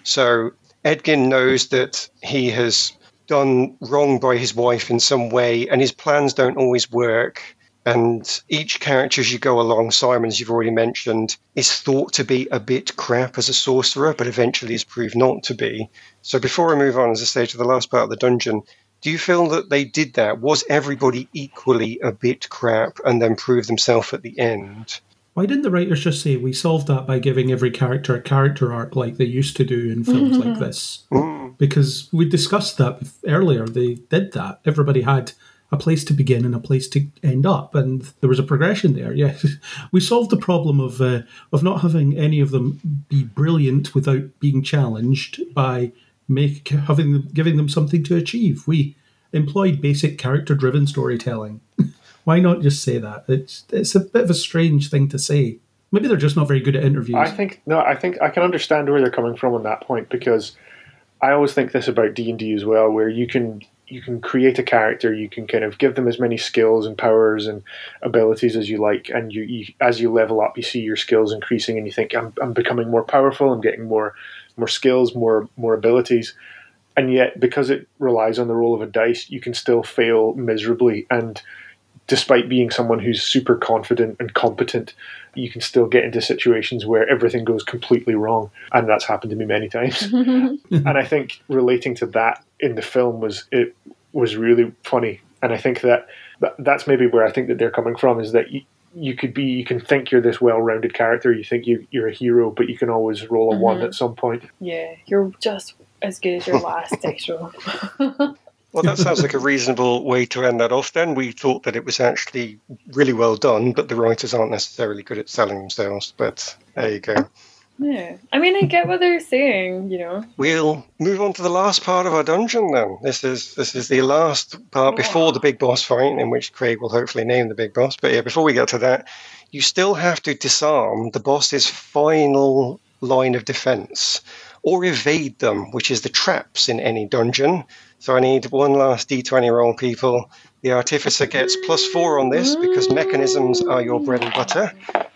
So Edgin knows that he has done wrong by his wife in some way, and his plans don't always work. And each character as you go along, Simon, as you've already mentioned, is thought to be a bit crap as a sorcerer, but eventually is proved not to be. So before I move on, as I say, to the last part of the dungeon, do you feel that they did that? Was everybody equally a bit crap and then prove themselves at the end? Why didn't the writers just say we solved that by giving every character a character arc like they used to do in films like this? Because we discussed that earlier. They did that. Everybody had a place to begin and a place to end up, and there was a progression there. Yes, [LAUGHS] we solved the problem of uh, of not having any of them be brilliant without being challenged by make having them giving them something to achieve. We employed basic character driven storytelling. [LAUGHS] Why not just say that? It's it's a bit of a strange thing to say. Maybe they're just not very good at interviews. I think no, I think I can understand where they're coming from on that point because I always think this about D and D as well, where you can you can create a character, you can kind of give them as many skills and powers and abilities as you like, and you, you as you level up, you see your skills increasing, and you think I'm, I'm becoming more powerful, I'm getting more more skills, more more abilities, and yet because it relies on the roll of a dice, you can still fail miserably and despite being someone who's super confident and competent, you can still get into situations where everything goes completely wrong. And that's happened to me many times. [LAUGHS] and I think relating to that in the film was it was really funny. And I think that that- that's maybe where I think that they're coming from is that you, you could be you can think you're this well-rounded character, you think you, you're a hero, but you can always roll a one mm-hmm. at some point. Yeah, you're just as good as your last roll. [LAUGHS] Well, that sounds like a reasonable way to end that off. Then we thought that it was actually really well done, but the writers aren't necessarily good at selling themselves. But there you go. Yeah. I mean, I get what they're saying, you know. We'll move on to the last part of our dungeon then. This is this is the last part oh. before the big boss fight, in which Craig will hopefully name the big boss. But yeah, before we get to that, you still have to disarm the boss's final line of defense or evade them, which is the traps in any dungeon. So I need one last d20 roll, people. The artificer gets plus four on this because mechanisms are your bread and butter.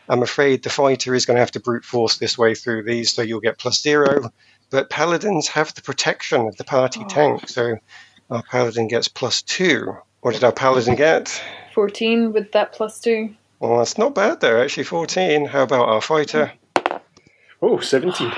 I'm afraid the fighter is going to have to brute force this way through these, so you'll get plus zero. But paladins have the protection of the party oh. tank, so our paladin gets plus two. What did our paladin get? 14 with that plus 2. Well, that's not bad there, actually. 14. How about our fighter? Oh, 17.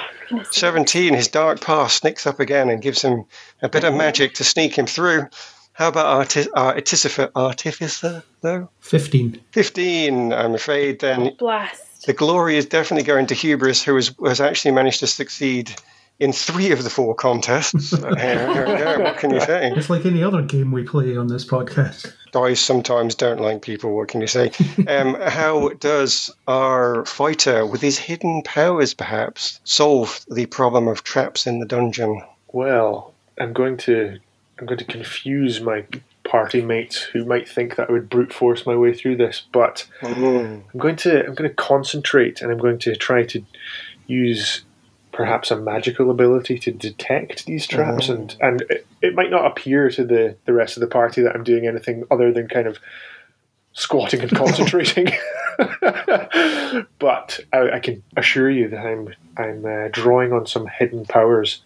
17. His dark past sneaks up again and gives him a bit of magic to sneak him through. How about arti- uh, our artificer, artificer, though? 15. 15. I'm afraid then Blast. the glory is definitely going to Hubris, who has, has actually managed to succeed in three of the four contests. [LAUGHS] So here, here we go. What can you say? It's like any other game we play on this podcast. Guys sometimes don't like people. What can you say? [LAUGHS] Um, how does our fighter, with his hidden powers, perhaps solve the problem of traps in the dungeon? Well, I'm going to I'm going to confuse my party mates who might think that I would brute force my way through this, but Mm. I'm going to I'm going to concentrate and I'm going to try to use perhaps a magical ability to detect these traps Oh. and and it, it might not appear to the the rest of the party that I'm doing anything other than kind of squatting and [LAUGHS] concentrating. [LAUGHS] but I, I can assure you that I'm I'm uh, drawing on some hidden powers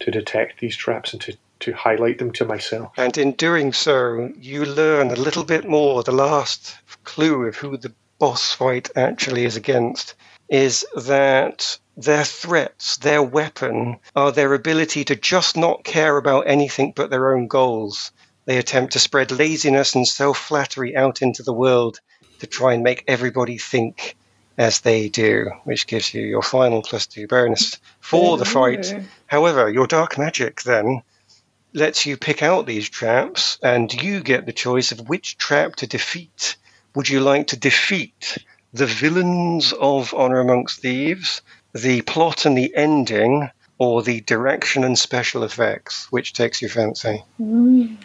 to detect these traps and to, to highlight them to myself. And in doing so, you learn a little bit more. The last clue of who the boss fight actually is against is that their threats, their weapon, are their ability to just not care about anything but their own goals. They attempt to spread laziness and self flattery out into the world to try and make everybody think as they do, which gives you your final plus two bonus for the fight. However, your dark magic then lets you pick out these traps, and you get the choice of which trap to defeat. Would you like to defeat the villains of Honor Amongst Thieves, the plot and the ending, or the direction and special effects? Which takes your fancy? Mm.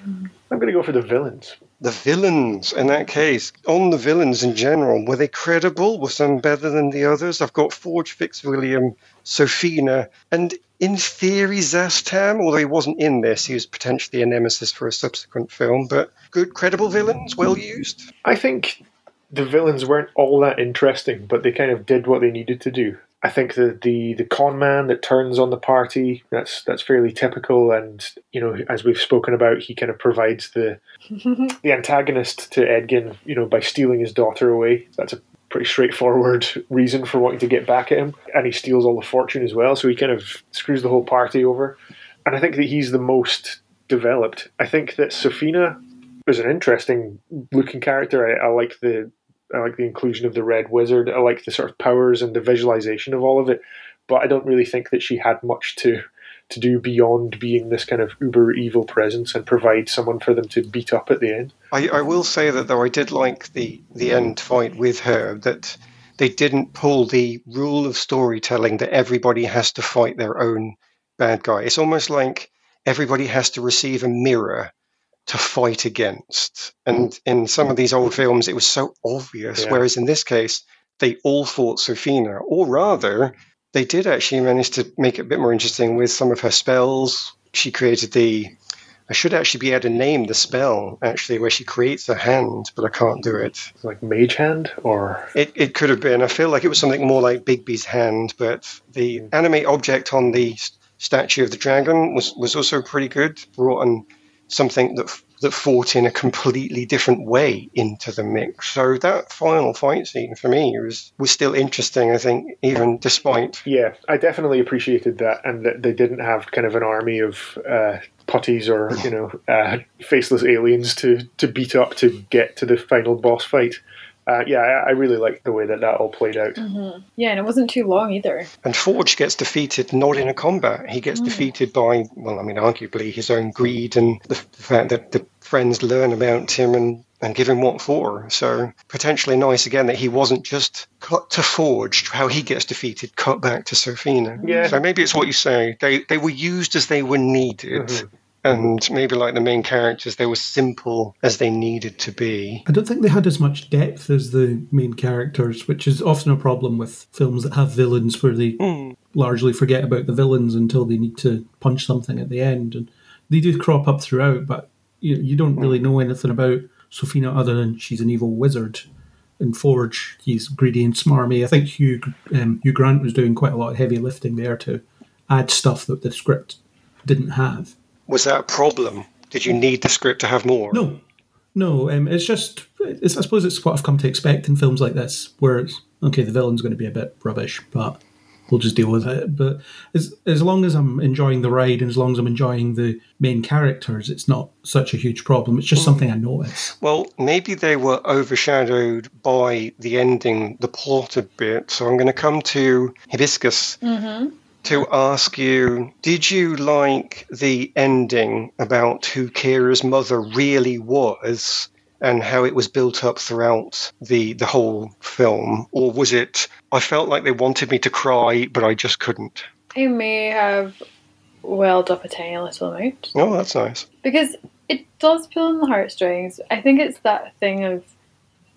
I'm going to go for the villains. The villains, in that case, on the villains in general, were they credible? Were some better than the others? I've got Forge Fitzwilliam, Sophina, and in theory, Szass Tam, although he wasn't in this, he was potentially a nemesis for a subsequent film, but good, credible villains, well used. I think the villains weren't all that interesting, but they kind of did what they needed to do. I think that the the con man that turns on the party that's that's fairly typical, and you know as we've spoken about, he kind of provides the [LAUGHS] the antagonist to Edgin, you know, by stealing his daughter away. That's a pretty straightforward [LAUGHS] reason for wanting to get back at him, and he steals all the fortune as well. So he kind of screws the whole party over, and I think that he's the most developed. I think that Sophina is an interesting looking character. I, I like the I like the inclusion of the Red Wizard. I like the sort of powers and the visualization of all of it. But I don't really think that she had much to to do beyond being this kind of uber evil presence and provide someone for them to beat up at the end. I, I will say that though I did like the the end fight with her that they didn't pull the rule of storytelling that everybody has to fight their own bad guy. It's almost like everybody has to receive a mirror to fight against. Hmm. And in some of these old films, it was so obvious. Yeah. Whereas in this case, they all fought Sophina, or rather, they did actually manage to make it a bit more interesting with some of her spells. She created the. I should actually be able to name the spell actually, where she creates a hand, but I can't do it. Like Mage Hand or It, it could have been. I feel like it was something more like Bigby's hand, but the hmm. animate object on the statue of the dragon was, was also pretty good. Brought on something that that fought in a completely different way into the mix. So that final fight scene for me was was still interesting. I think even despite yeah, I definitely appreciated that, and that they didn't have kind of an army of uh, putties or you know [LAUGHS] uh, faceless aliens to to beat up to get to the final boss fight. Uh, yeah, I, I really liked the way that that all played out. Mm-hmm. Yeah, and it wasn't too long either. And Forge gets defeated not in a combat. He gets mm. defeated by, well, I mean, arguably his own greed and the, the fact that the friends learn about him and, and give him what for. So potentially nice again that he wasn't just cut to Forge, how he gets defeated, cut back to Sophina. Yeah. So maybe it's what you say. They, they were used as they were needed. Mm-hmm. And maybe like the main characters, they were simple as they needed to be. I don't think they had as much depth as the main characters, which is often a problem with films that have villains where they largely forget about the villains until they need to punch something at the end. And they do crop up throughout, but you, you don't really know anything about Sophina other than she's an evil wizard. And Forge, he's greedy and smarmy. I think Hugh, um, Hugh Grant was doing quite a lot of heavy lifting there to add stuff that the script didn't have. Was that a problem? Did you need the script to have more? No, no. Um, it's just, it's, I suppose it's what I've come to expect in films like this, where it's okay. The villain's going to be a bit rubbish, but we'll just deal with it. But as as long as I'm enjoying the ride and as long as I'm enjoying the main characters, it's not such a huge problem. It's just something I notice. Well, maybe they were overshadowed by the ending, the plot a bit. So I'm going to come to Hibiscus to ask you Did you like the ending about who Kira's mother really was? And how it was built up throughout the the whole film, or was it? I felt like they wanted me to cry, but I just couldn't. I may have welled up a tiny little amount. Oh, that's nice. because it does pull on the heartstrings. I think it's that thing of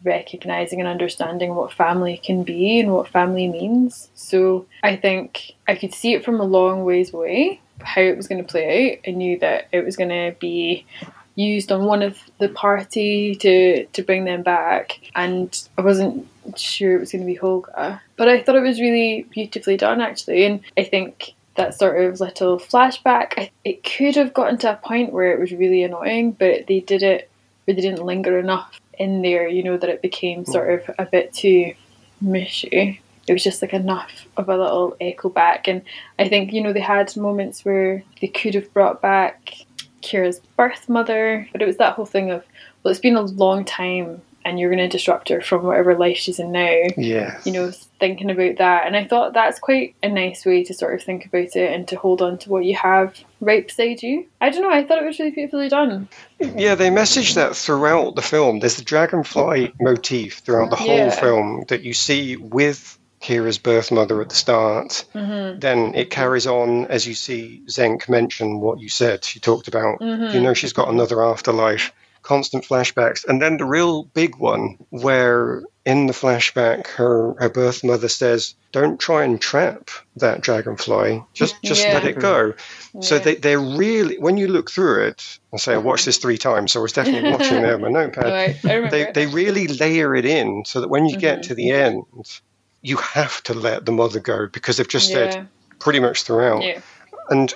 recognizing and understanding what family can be and what family means. So I think I could see it from a long ways away how it was going to play out. I knew that it was going to be used on one of the party to to bring them back and I wasn't sure it was going to be Holga but I thought it was really beautifully done actually and I think that sort of little flashback it could have gotten to a point where it was really annoying but they did it where they didn't linger enough in there you know that it became hmm. sort of a bit too mushy. It was just like enough of a little echo back. And I think you know they had moments where they could have brought back Kira's birth mother, but it was that whole thing of, well, it's been a long time and you're going to disrupt her from whatever life she's in now. Yeah. You know, thinking about that. And I thought that's quite a nice way to sort of think about it and to hold on to what you have right beside you. I don't know, I thought it was really beautifully done. Yeah, they message that throughout the film. There's the dragonfly motif throughout the whole Yeah. film that you see with Kira's birth mother at the start. Mm-hmm. Then it carries on as you see Xenk mention what you said. She talked about, you mm-hmm. know, she's got another afterlife, constant flashbacks. And then the real big one, where in the flashback, her, her birth mother says, Don't try and trap that dragonfly, just, just let it go. So they, they're really, when you look through it, I say I watched this three times, so I was definitely watching there on my notepad. [LAUGHS] No, I, I remember. They, it. they really layer it in so that when you get Mhm. to the end, you have to let the mother go because they've just yeah. said pretty much throughout. yeah. And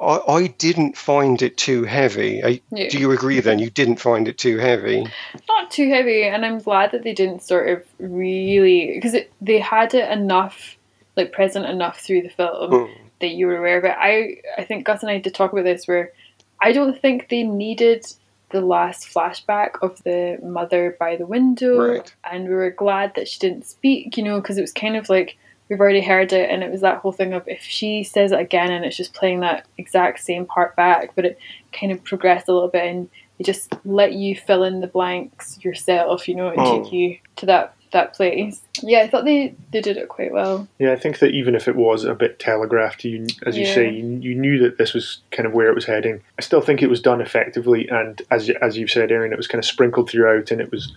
I, I didn't find it too heavy. I, Yeah. Do you agree then? You didn't find it too heavy? not too heavy and i'm glad that they didn't sort of really because they had it enough like present enough through the film Mm. that you were aware of it i i think gus and i did talk about this where i don't think they needed the last flashback of the mother by the window Right. and we were glad that she didn't speak you know because it was kind of like we've already heard it and it was that whole thing of if she says it again and it's just playing that exact same part back but it kind of progressed a little bit and it just let you fill in the blanks yourself you know and Oh. take you to that that place yeah i thought they they did it quite well Yeah, I think that even if it was a bit telegraphed, you, as you Yeah. say, you, you knew that this was kind of where it was heading. I still think it was done effectively, and as as you've said, Aaron, it was kind of sprinkled throughout, and it was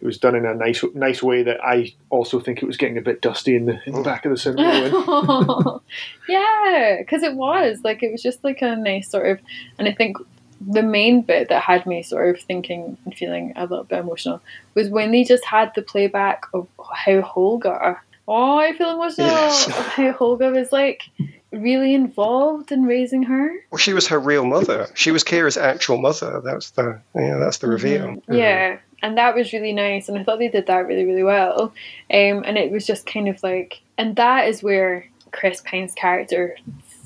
it was done in a nice nice way that I also think it was getting a bit dusty in the in the oh. back of the cinema. [LAUGHS] yeah because it was like it was just like a nice sort of and i think the main bit that had me sort of thinking and feeling a little bit emotional was when they just had the playback of how Holga oh I feel emotional Yes. of how Holga was like really involved in raising her Well, she was her real mother. She was Kira's actual mother. That's the yeah. That's the mm-hmm. reveal. Yeah, and that was really nice, and I thought they did that really, really well. Um, and it was just kind of like, and that is where Chris Pine's character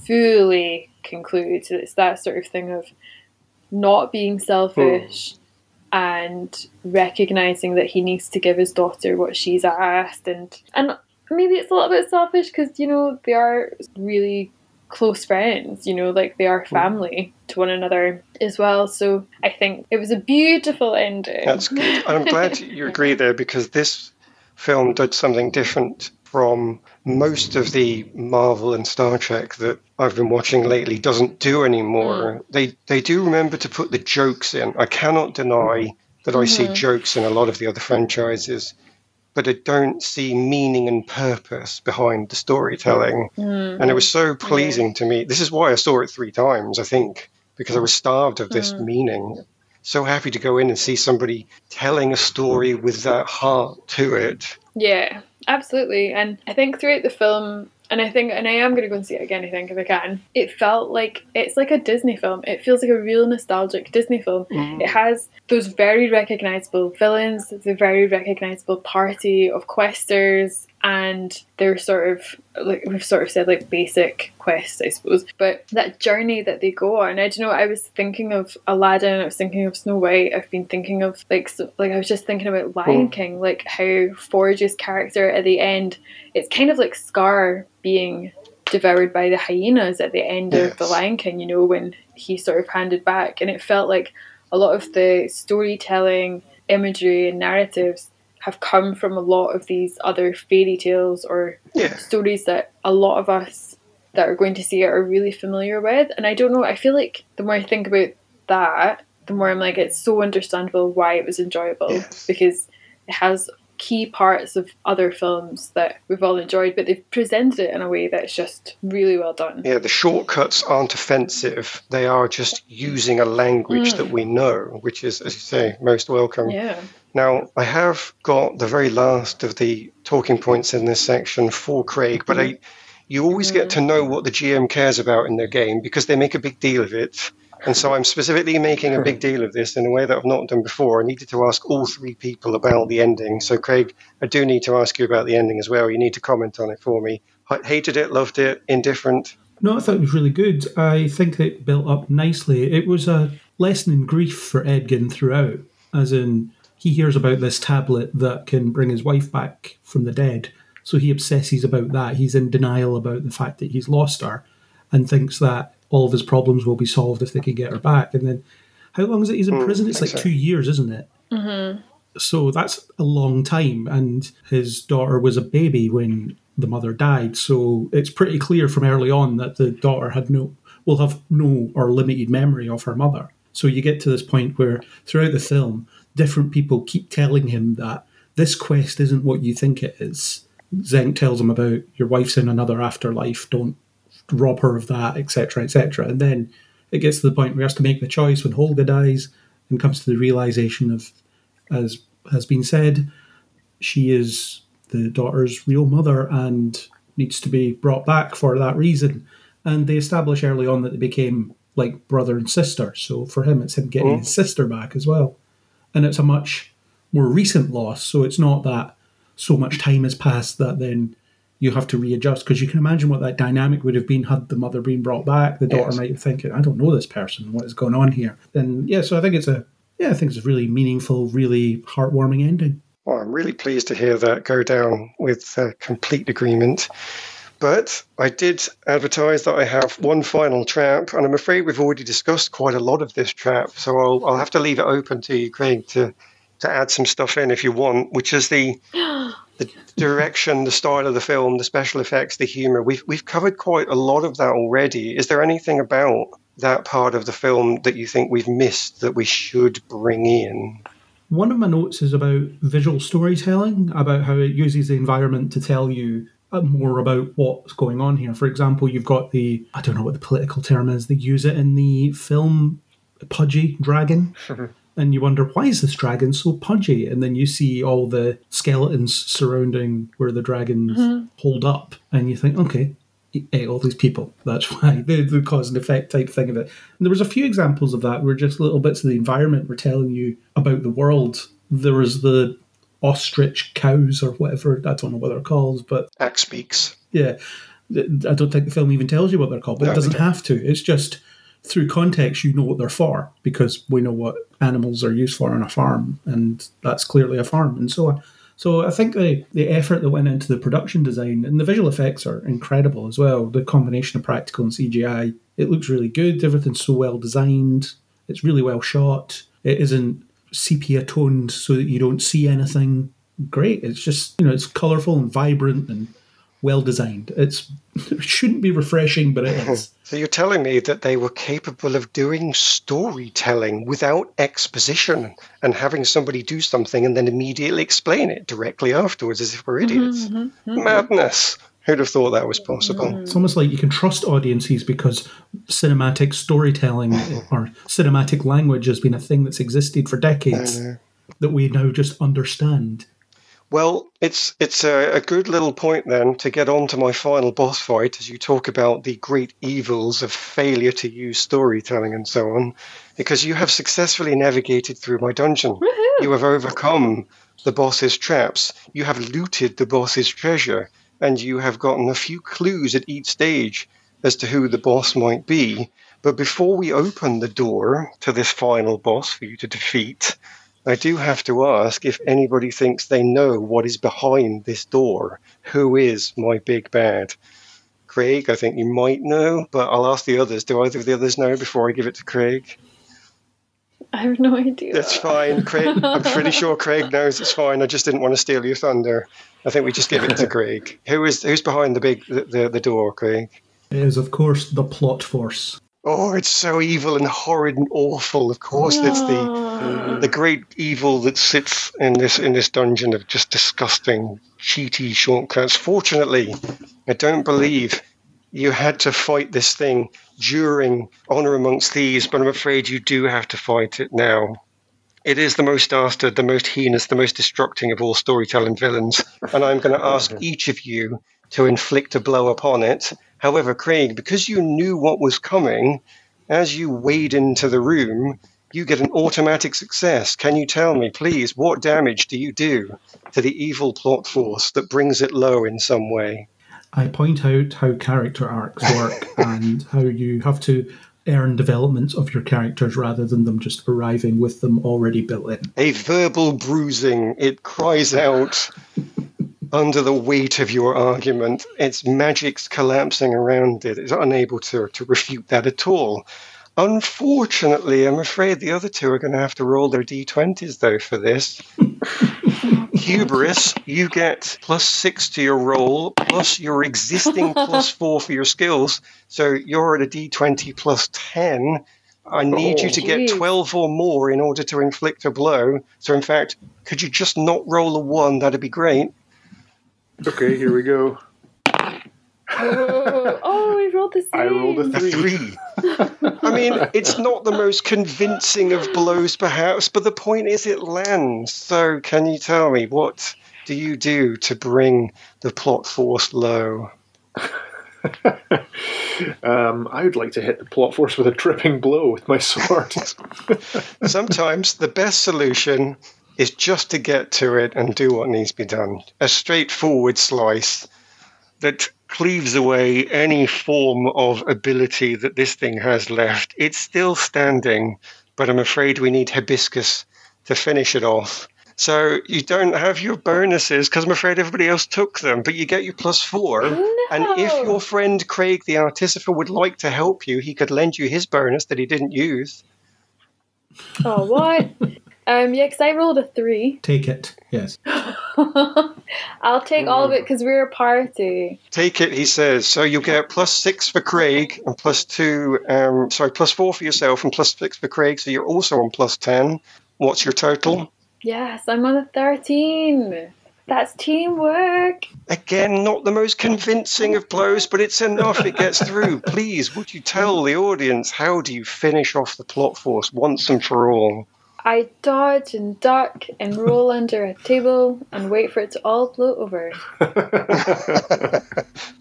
fully concludes. It's that sort of thing of not being selfish, and recognizing that he needs to give his daughter what she's asked and and maybe it's a little bit selfish because you know they are really close friends you know like they are hmm. family to one another as well so i think it was a beautiful ending That's good. I'm glad [LAUGHS] you agree there because this film did something different from most of the Marvel and Star Trek that I've been watching lately doesn't do anymore. Hmm. They they do remember to put the jokes in. I cannot deny that I see mm-hmm. jokes in a lot of the other franchises, but I don't see meaning and purpose behind the storytelling. Mm. And it was so pleasing to me. This is why I saw it three times, I think, because I was starved of this mm. meaning. So happy to go in and see somebody telling a story with that heart to it. Yeah, absolutely. And I think throughout the film, and I think, and I am going to go and see it again, I think, if I can, it felt like it's like a Disney film. It feels like a real nostalgic Disney film. Mm. It has those very recognizable villains, the very recognizable party of questers, and they're sort of like we've sort of said like basic quests I suppose. But that journey that they go on I don't know I was thinking of Aladdin I was thinking of Snow White I've been thinking of like so, like I was just thinking about Lion hmm. King like how Forge's character at the end it's kind of like Scar being devoured by the hyenas at the end of the Yes. Lion King you know when he sort of handed back. And it felt like a lot of the storytelling imagery and narratives have come from a lot of these other fairy tales or Yeah. stories that a lot of us that are going to see it are really familiar with. And I don't know, I feel like the more I think about that, the more I'm like, it's so understandable why it was enjoyable Yes. because it has key parts of other films that we've all enjoyed, but they've presented it in a way that's just really well done. Yeah, the shortcuts aren't offensive. They are just using a language mm. that we know, which is, as you say, most welcome. Yeah. Now, I have got the very last of the talking points in this section for Craig, but mm-hmm. I, you always get mm-hmm. to know what the GM cares about in their game because they make a big deal of it. And so I'm specifically making a big deal of this in a way that I've not done before. I needed to ask all three people about the ending. So, Craig, I do need to ask you about the ending as well. You need to comment on it for me. Hated it, loved it, indifferent. No, I thought it was really good. I think it built up nicely. It was a lesson in grief for Edgin throughout, as in he hears about this tablet that can bring his wife back from the dead. So he obsesses about that. He's in denial about the fact that he's lost her and thinks that all of his problems will be solved if they can get her back. And then, how long is it he's in hmm, prison? It's like so. two years, isn't it? Mm-hmm. So that's a long time. And his daughter was a baby when the mother died. So it's pretty clear from early on that the daughter had no, will have no or limited memory of her mother. So you get to this point where throughout the film, different people keep telling him that this quest isn't what you think it is. Xenk tells him about your wife's in another afterlife, don't rob her of that, etc., etc. And then it gets to the point where he has to make the choice when Holga dies and comes to the realization of, as has been said, she is the daughter's real mother and needs to be brought back for that reason. And they establish early on that they became like brother and sister. So for him, it's him getting oh. his sister back as well. And it's a much more recent loss. So it's not that so much time has passed that then you have to readjust because you can imagine what that dynamic would have been had the mother been brought back. The daughter Yes. might be thinking, I don't know this person, what is going on here? Then yeah, so I think it's a yeah, I think it's a really meaningful, really heartwarming ending. Well, I'm really pleased to hear that go down with uh, complete agreement. But I did advertise that I have one final trap, and I'm afraid we've already discussed quite a lot of this trap, so I'll, I'll have to leave it open to you, Craig, to, to add some stuff in if you want, which is the [GASPS] [GASPS] the direction, the style of the film, the special effects, the humor. We've we've covered quite a lot of that already. Is there anything about that part of the film that you think we've missed that we should bring in? One of my notes is about visual storytelling, about how it uses the environment to tell you uh, more about what's going on here. For example, you've got the, I don't know what the political term is, they use it in the film Pudgy Dragon. [LAUGHS] and you wonder, why is this dragon so pudgy? And then you see all the skeletons surrounding where the dragons mm-hmm. hold up, and you think, okay, he ate all these people. That's [LAUGHS] why the, the cause and effect type thing of it. And there was a few examples of that where just little bits of the environment were telling you about the world. There was the ostrich cows or whatever. I don't know what they're called, but Act speaks. yeah, I don't think the film even tells you what they're called, but No, it doesn't don't. have to. It's just through context, you know what they're for because we know what animals are used for on a farm, and that's clearly a farm, and so on. So I think the, the effort that went into the production design and the visual effects are incredible as well. The combination of practical and CGI, it looks really good. Everything's so well designed. It's really well shot. It isn't sepia toned so that you don't see anything. Great. It's just you know it's colourful and vibrant and well designed. It's it shouldn't be refreshing, but it is. [LAUGHS] So you're telling me that they were capable of doing storytelling without exposition and having somebody do something and then immediately explain it directly afterwards as if we're mm-hmm, idiots. Mm-hmm. Madness. Who'd have thought that was mm-hmm. possible? It's almost like you can trust audiences because cinematic storytelling [LAUGHS] or cinematic language has been a thing that's existed for decades that we now just understand. Well, it's it's a, a good little point then to get on to my final boss fight as you talk about the great evils of failure to use storytelling and so on, because you have successfully navigated through my dungeon. You have overcome the boss's traps. You have looted the boss's treasure, and you have gotten a few clues at each stage as to who the boss might be. But before we open the door to this final boss for you to defeat, I do have to ask if anybody thinks they know what is behind this door. Who is my big bad? Craig, I think you might know, but I'll ask the others. Do either of the others know before I give it to Craig? I have no idea. That's fine, Craig. I'm pretty [LAUGHS] sure Craig knows. It's fine. I just didn't want to steal your thunder. I think we just give it to [LAUGHS] Craig. Who is who's behind the big the, the, the door, Craig? It is, of course, the plot force. Oh, it's so evil and horrid and awful. Of course, it's the the great evil that sits in this in this dungeon of just disgusting, cheaty shortcuts. Fortunately, I don't believe you had to fight this thing during Honor Amongst Thieves, but I'm afraid you do have to fight it now. It is the most dastard, the most heinous, the most destructing of all storytelling villains, and I'm going to ask each of you to inflict a blow upon it. However, Craig, because you knew what was coming, as you wade into the room, you get an automatic success. Can you tell me, please, what damage do you do to the evil plot force that brings it low in some way? I point out how character arcs work [LAUGHS] and how you have to earn developments of your characters rather than them just arriving with them already built in. A verbal bruising, it cries out under the weight of your argument. Its magic's collapsing around it. It's unable to, to refute that at all. Unfortunately, I'm afraid the other two are going to have to roll their d20s, though, for this. [LAUGHS] Hubris, you get plus six to your roll, plus your existing [LAUGHS] plus four for your skills. So you're at a d20 plus 10. I need you oh, to get Jeez. 12 or more in order to inflict a blow. So, in fact, could you just not roll a one? That'd be great. Okay, here we go. oh, oh, we rolled the [LAUGHS] same. I rolled a A three. three. I mean, it's not the most convincing of blows, perhaps, but the point is it lands. So, can you tell me what do you do to bring the plot force low? [LAUGHS] Um, I would like to hit the plot force with a tripping blow with my sword. [LAUGHS] Sometimes the best solution is just to get to it and do what needs to be done. A straightforward slice that cleaves away any form of ability that this thing has left. It's still standing, but I'm afraid we need hibiscus to finish it off. So you don't have your bonuses because I'm afraid everybody else took them, but you get your plus four. No. And if your friend Craig the Artificer would like to help you, he could lend you his bonus that he didn't use. Oh, what? Um, yeah, because I rolled a three. Take it, yes. [LAUGHS] I'll take all of it because we're a party. Take it, he says. So you get plus six for Craig and plus two, um, sorry, plus four for yourself and plus six for Craig. So you're also on plus 10. What's your total? Yes, I'm on a 13. That's teamwork. Again, not the most convincing of blows, but it's enough. It gets through. Please, would you tell the audience how do you finish off the plot force once and for all? I dodge and duck and roll under a table and wait for it to all blow over. [LAUGHS]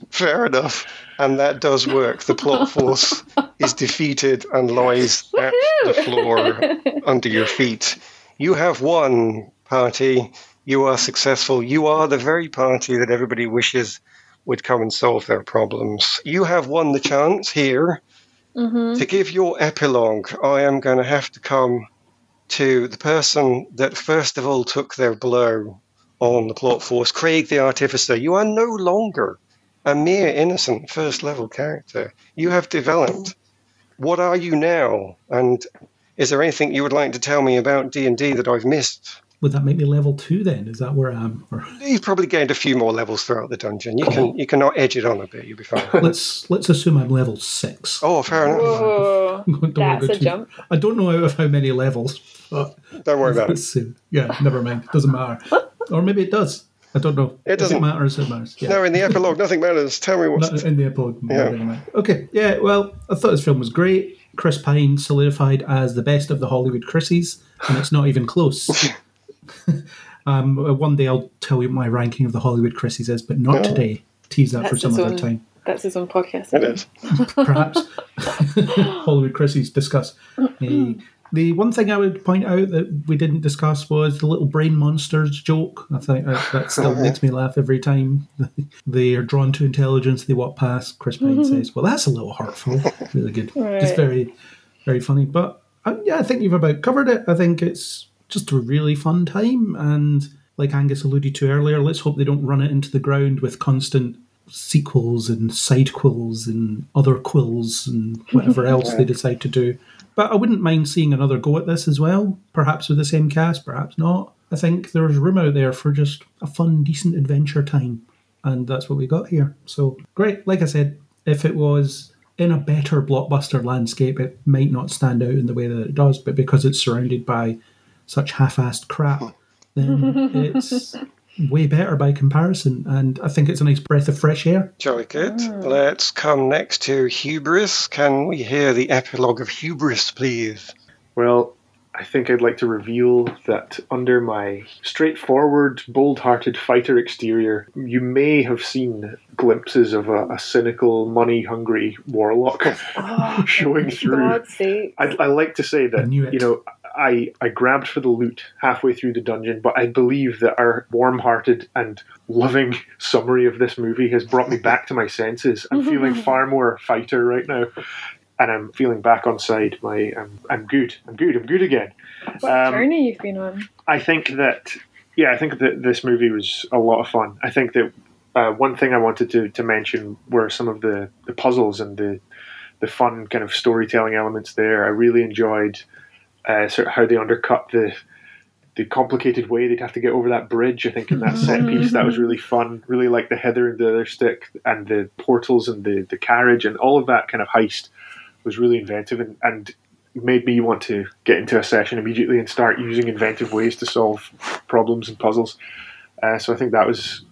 Fair enough. And that does work. The plot force [LAUGHS] is defeated and lies at the floor under your feet. You have won, party. You are successful. You are the very party that everybody wishes would come and solve their problems. You have won the chance here Mm-hmm. To give your epilogue, I am going to have to come to the person that first of all took their blow on the plot force, Craig the Artificer. You are no longer a mere innocent first level character. You have developed. What are you now? And is there anything you would like to tell me about D&D that I've missed? Would that make me level two then? Is that where I am? Or [LAUGHS] You've probably gained a few more levels throughout the dungeon. You can you can edge it on a bit. You'll be fine. [LAUGHS] let's let's assume I'm level six. Oh, fair enough. Whoa, [LAUGHS] Don't that's go a too- jump. I don't know out of how many levels, but Don't worry about it. let's. Yeah, never mind. It Doesn't matter. Or maybe it does. I don't know. It doesn't- it matters. It matters. Yeah. No, in the epilogue, nothing matters. Tell me what's. Not in the epilogue. Yeah. Okay. Yeah. Well, I thought this film was great. Chris Pine solidified as the best of the Hollywood Chrissies, and it's not even close. [LAUGHS] um, one day I'll tell you what my ranking of the Hollywood Chrissies is, but not No. today. Tease that for some his other own- time. That's his own podcast. It is. [LAUGHS] perhaps [LAUGHS] Hollywood Chrissy's discuss. Uh, the one thing I would point out that we didn't discuss was the little brain monsters joke. I think that, that still makes me laugh every time. they are drawn to intelligence. They walk past. Chris Pine says, "Well, that's a little hurtful." Really good. Just Right. very, very funny. But uh, yeah, I think you've about covered it. I think it's just a really fun time, and like Angus alluded to earlier, let's hope they don't run it into the ground with constant sequels and side quills and other quills and whatever [LAUGHS] else they decide to do. But I wouldn't mind seeing another go at this as well, perhaps with the same cast, perhaps not. I think there's room out there for just a fun, decent adventure time, and that's what we got here. So great. Like I said, if it was in a better blockbuster landscape, it might not stand out in the way that it does, but because it's surrounded by such half-assed crap, then it's [LAUGHS] way better by comparison. And I think it's a nice breath of fresh air. Jolly good. Mm. Let's come next to Hubris. Can we hear the epilogue of Hubris, please? Well, I think I'd like to reveal that under my straightforward, bold hearted fighter exterior, you may have seen glimpses of a, a cynical, money hungry warlock [LAUGHS] Oh, [LAUGHS] showing through. God's sake. I'd, like to say that, knew you know, I, I grabbed for the loot halfway through the dungeon, but I believe that our warm hearted and loving [LAUGHS] summary of this movie has brought me back to my senses. I'm feeling [LAUGHS] far more fighter right now. And I'm feeling back on side. My, I'm, I'm good. I'm good. I'm good again. What um, journey you've been on. I think that yeah, I think that this movie was a lot of fun. I think that uh, one thing I wanted to, to mention were some of the, the puzzles and the the fun kind of storytelling elements there. I really enjoyed uh, sort of how they undercut the the complicated way they'd have to get over that bridge. I think in that set piece that was really fun. Really like the hither and the thither stick and the portals and the the carriage and all of that kind of heist was really inventive and, and made me want to get into a session immediately and start using inventive ways to solve problems and puzzles. Uh, so I think that was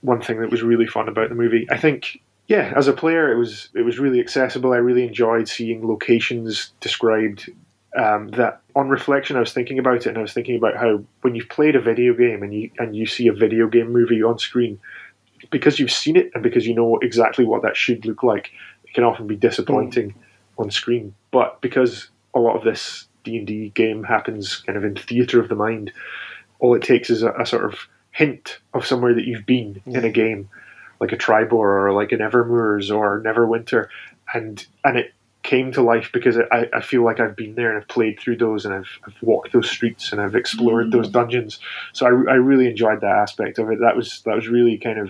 one thing that was really fun about the movie. I think, yeah, as a player, it was it was really accessible. I really enjoyed seeing locations described. Um, that on reflection, I was thinking about it, and I was thinking about how when you've played a video game and you and you see a video game movie on screen, because you've seen it and because you know exactly what that should look like, it can often be disappointing on screen. But because a lot of this D and D game happens kind of in theatre of the mind, all it takes is a, a sort of hint of somewhere that you've been in a game, like a Triboar or like an Evermoors or Neverwinter, and and it came to life because I, I feel like I've been there and I've played through those and I've, I've walked those streets and I've explored those dungeons. So I, I really enjoyed that aspect of it. That was that was really kind of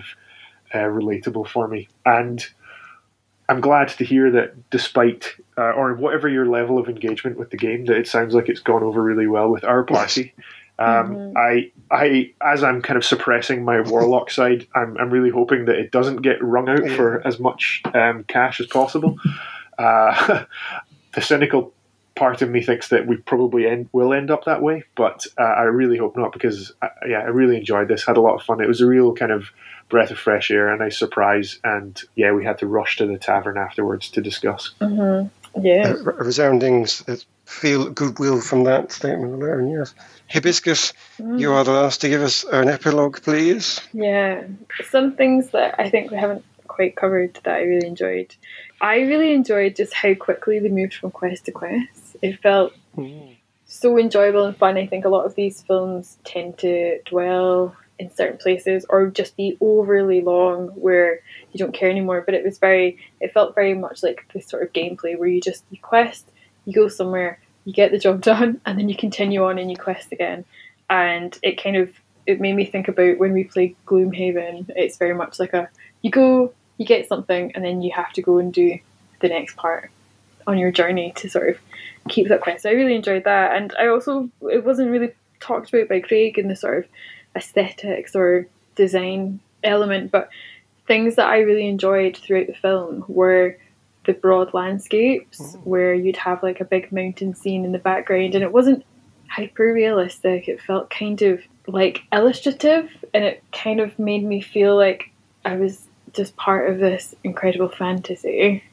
uh, relatable for me and. I'm glad to hear that despite, uh, or whatever your level of engagement with the game, that it sounds like it's gone over really well with our party. [LAUGHS] Um, I, I, as I'm kind of suppressing my warlock [LAUGHS] side, I'm, I'm really hoping that it doesn't get wrung out for as much um, cash as possible. Uh, [LAUGHS] the cynical part of me thinks that we probably end, will end up that way, but uh, I really hope not because, uh, yeah, I really enjoyed this. Had a lot of fun. It was a real kind of breath of fresh air, a nice surprise, and yeah, we had to rush to the tavern afterwards to discuss. Yeah. A resounding uh, feel goodwill from that statement alone, yes. Hibiscus, you are the last to give us an epilogue, please. Yeah, some things that I think we haven't quite covered that I really enjoyed. I really enjoyed just how quickly they moved from quest to quest. It felt so enjoyable and fun. I think a lot of these films tend to dwell in certain places or just be overly long where you don't care anymore. But it was very, it felt very much like this sort of gameplay where you just, you quest, you go somewhere, you get the job [LAUGHS] done, and then you continue on and you quest again. And it kind of, it made me think about when we play Gloomhaven, it's very much like a, you go, you get something, and then you have to go and do the next part on your journey to sort of keep that quest. I really enjoyed that, and I also it wasn't really talked about by Craig in the sort of aesthetics or design element, but things that I really enjoyed throughout the film were the broad landscapes mm. where you'd have like a big mountain scene in the background, and it wasn't hyper realistic. It felt kind of like illustrative, and it kind of made me feel like I was just part of this incredible fantasy,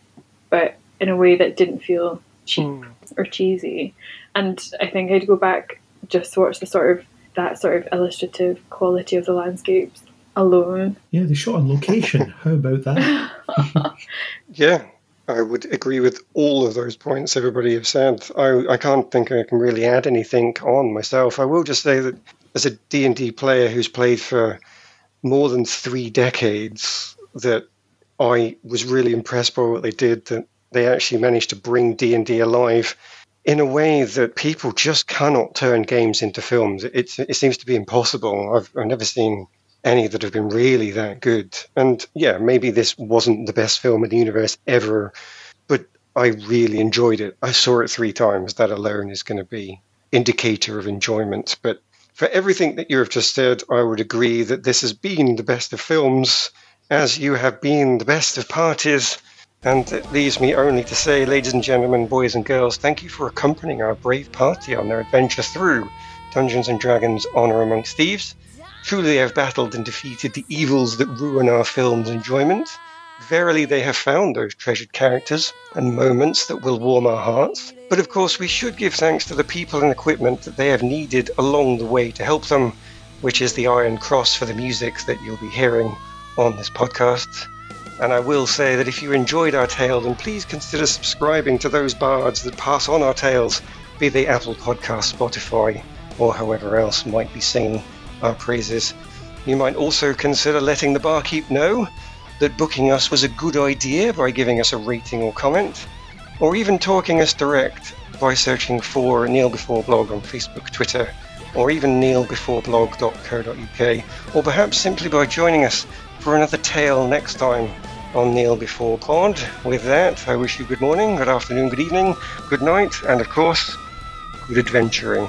but in a way that didn't feel cheap mm. or cheesy. And I think I'd go back just to watch the sort of that sort of illustrative quality of the landscapes alone. Yeah, they shot on location. [LAUGHS] How about that? [LAUGHS] yeah, I would agree with all of those points everybody have said. I, I can't think I can really add anything on myself. I will just say that as a D&D player who's played for more than three decades, that I was really impressed by what they did. That they actually managed to bring D&D alive in a way that people just cannot turn games into films. It, it seems to be impossible. I've, I've never seen any that have been really that good. And yeah, maybe this wasn't the best film in the universe ever, but I really enjoyed it. I saw it three times. That alone is going to be indicator of enjoyment. But for everything that you have just said, I would agree that this has been the best of films, as you have been the best of parties and it leaves me only to say, ladies and gentlemen, boys and girls, thank you for accompanying our brave party on their adventure through Dungeons and Dragons Honor Amongst Thieves. Truly they have battled and defeated the evils that ruin our film's enjoyment. Verily they have found those treasured characters and moments that will warm our hearts. But of course, we should give thanks to the people and equipment that they have needed along the way to help them, which is the Iron Cross for the music that you'll be hearing on this podcast. And I will say that if you enjoyed our tale, then please consider subscribing to those bards that pass on our tales, be they Apple Podcast, Spotify, or however else might be singing our praises. You might also consider letting the barkeep know that booking us was a good idea by giving us a rating or comment, or even talking us direct by searching for Kneel Before Blog on Facebook, Twitter, or even kneelbeforeblog.co.uk, or perhaps simply by joining us for another tale next time on Kneel Before Pod. With that, I wish you good morning, good afternoon, good evening, good night, and of course, good adventuring.